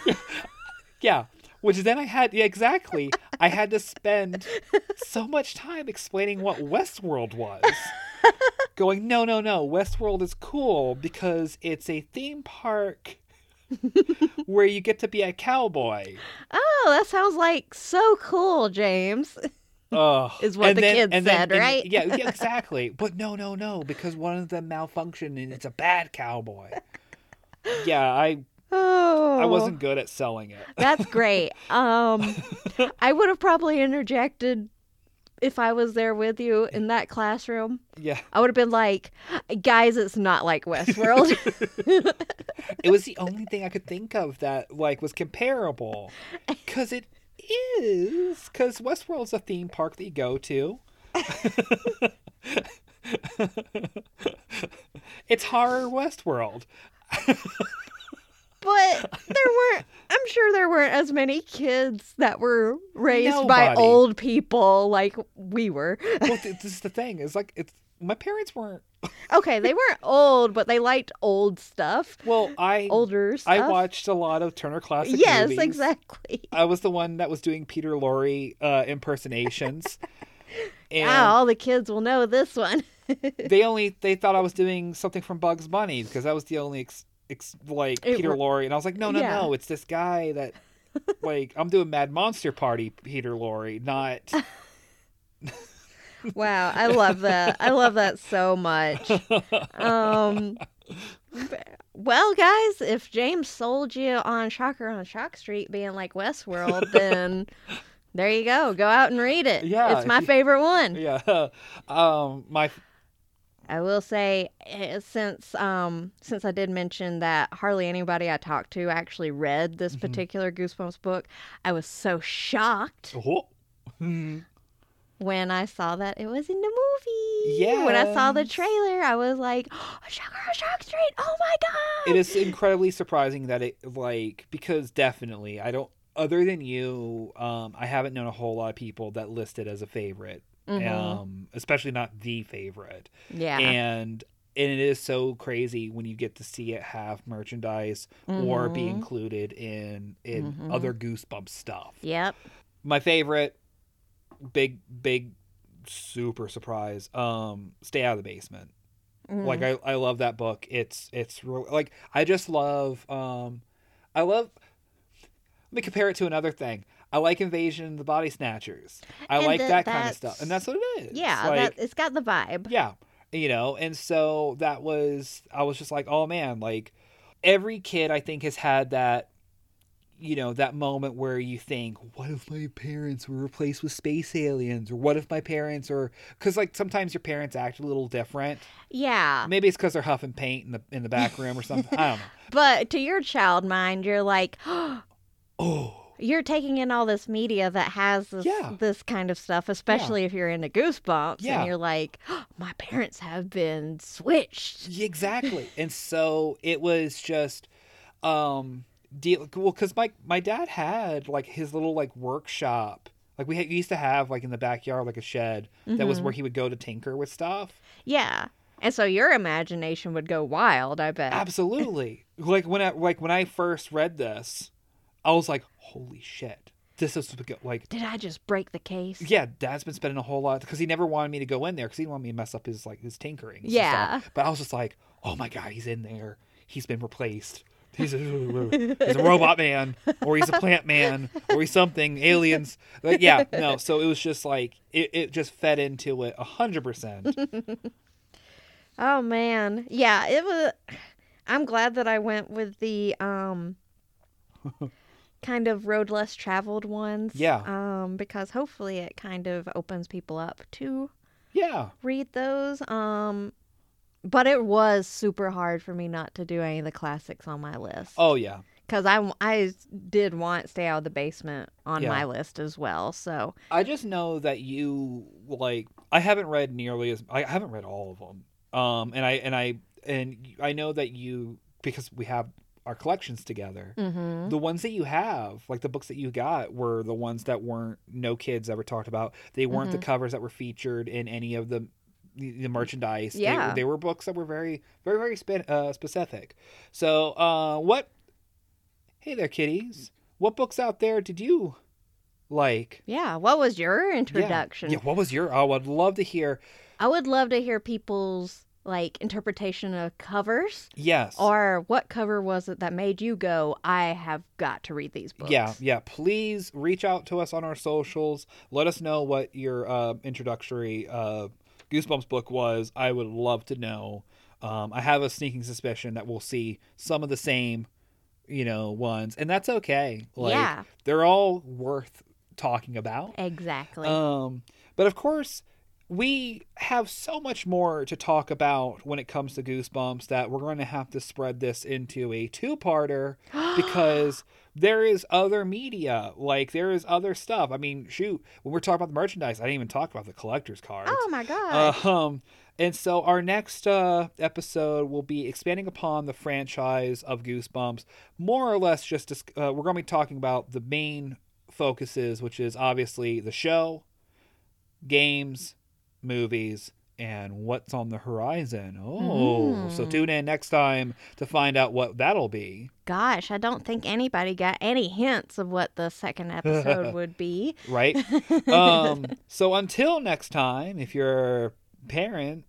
Yeah. Which then I had yeah, exactly. I had to spend so much time explaining what Westworld was. Going, no, no, no. Westworld is cool because it's a theme park where you get to be a cowboy. Oh, that sounds like so cool, James. Ugh. Is what And the then- kids and then- said, and- right? Yeah, yeah, [laughs] exactly. But no, no, no, because one of them malfunctioned and it's a bad cowboy. Yeah, I Oh, I wasn't good at selling it. That's great. [laughs] Um, I would have probably interjected if I was there with you in that classroom. Yeah. I would have been like, "Guys, it's not like Westworld." [laughs] [laughs] it was the only thing I could think of that like was comparable, because it is. Because Westworld's a theme park that you go to. it's horror Westworld. But there weren't. I'm sure there weren't as many kids that were raised by old people like we were. Well, [laughs] th- this is the thing. It's like it's my parents weren't. [laughs] Okay, they weren't old, but they liked old stuff, Well, I older stuff. I watched a lot of Turner Classic Yes, movies. exactly. I was the one that was doing Peter Lorre uh, impersonations. [laughs] And Wow, all the kids will know this one. they only they thought I was doing something from Bugs Bunny because that was the only ex, like It Peter Lorre, and I was like, no, no, Yeah. no, it's this guy that [laughs] like I'm doing Mad Monster Party Peter Lorre, not [laughs] Wow, I love that. I love that so much. Um, well, guys, if James sold you on Shocker on Shock Street being like Westworld, [laughs] then there you go. Go out and read it. Yeah, it's my you- favorite one. yeah. Um, my I will say, eh, since um, since I did mention that hardly anybody I talked to actually read this Mm-hmm. particular Goosebumps book, I was so shocked oh. [laughs] when I saw that it was in the movie. Yeah. When I saw the trailer, I was like, [gasps] oh, Shocker Shock Street. Oh my God. it is incredibly surprising that it like because definitely I don't other than you, um, I haven't known a whole lot of people that list it as a favorite Mhm. um, especially not the favorite. Yeah. And and it is so crazy when you get to see it have merchandise or be Mhm. included in in Mhm. other Goosebumps stuff. Yep. My favorite, big big, super surprise. Um, Stay out of the basement. Like Mm. I, I love that book. It's it's real like I just love um I love let me compare it to another thing. I like Invasion of the Body Snatchers. I And like th- that kind of stuff. And that's what it is. yeah, Like, that it's got the vibe. yeah. You know, and so that was I was just like, oh man, like every kid I think has had that you know, that moment where you think, what if my parents were replaced with space aliens? Or what if my parents are because like sometimes your parents act a little different. Yeah. Maybe it's because they're huffing paint in the in the back room or something. I don't know. [laughs] But to your child mind, you're like, [gasps] [gasps] Oh, you're taking in all this media that has this Yeah. this kind of stuff, especially if you're into Goosebumps, Yeah. and you're like, my parents have been switched. exactly. and so it was just, um, deal. Well, because my my dad had like his little like workshop. Like we, had, we used to have like in the backyard like a shed that was where he would go to tinker with stuff. Yeah. And so your imagination would go wild, I bet. Absolutely. like when I like when I first read this, I was like, holy shit, this is like Did I just break the case? yeah, Dad's been spending a whole lot because he never wanted me to go in there because he didn't want me to mess up his like his tinkering. Yeah. but I was just like, oh my god, he's in there. He's been replaced. He's a, [laughs] he's a robot man, or he's a plant man, or he's something aliens. Like, yeah, no. So it was just like it, it just fed into it a hundred percent. [laughs] Oh man. Yeah, it was I'm glad that I went with the um kind of road less traveled ones. Yeah. Um because hopefully it kind of opens people up to Yeah, read those. Um but it was super hard for me not to do any of the classics on my list. oh yeah, Cuz I I did want Stay Out of the Basement on Yeah. my list as well. So, I just know that you like. I haven't read nearly as I haven't read all of them. Um, and I and I and I know that you because we have our collections together. mhm. The ones that you have, like the books that you got, were the ones that weren't no kids ever talked about. They weren't the covers that were featured in any of the the, merchandise. They were- Yeah. they, were books that were very very very spe- uh, specific. So, uh, what? Hey there, kiddies. What books out there did you like? Yeah, what was your Yeah. introduction? Yeah, what was your? Oh, I'd love to hear. I would love to hear people's like interpretation of covers Yes. or what cover was it that made you go, I have got to read these books. Yeah, yeah. Please reach out to us on our socials. Let us know what your uh, introductory uh, Goosebumps book was. I would love to know. Um, I have a sneaking suspicion that we'll see some of the same, you know, ones, and that's okay. Like, Yeah. they're all worth talking about. Exactly. Um, but of course, we have so much more to talk about when it comes to Goosebumps that we're going to have to spread this into a two-parter [gasps] because there is other media, like there is other stuff. I mean, shoot, when we're talking about the merchandise, I didn't even talk about the collector's cards. oh my god. Uh, um, and so our next uh, episode will be expanding upon the franchise of Goosebumps, more or less. Just dis- uh, we're going to be talking about the main focuses, which is obviously the show, games, movies, and what's on the horizon. Oh, so Mm. tune in next time to find out what that'll be. Gosh, I don't think anybody got any hints of what the second episode [laughs] would be. right? [laughs] um, so until next time, if your parent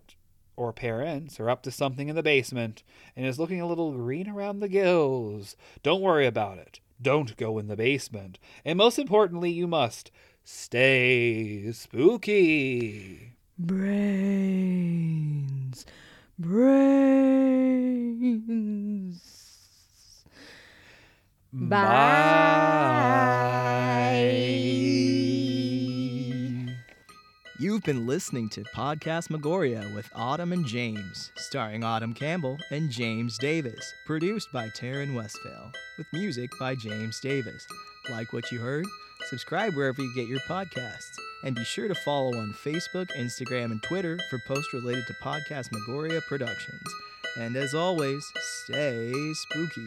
or parents are up to something in the basement and is looking a little green around the gills, don't worry about it. Don't go in the basement. And most importantly, you must stay spooky. Brains. Brains. Bye. You've been listening to Podcast Magoria with Autumn and James, starring Autumn Campbell and James Davis, produced by Taryn Westphal, with music by James Davis. Like what you heard? Subscribe wherever you get your podcasts, and be sure to follow on Facebook, Instagram, and Twitter for posts related to Podcast Magoria Productions. And as always, stay spooky.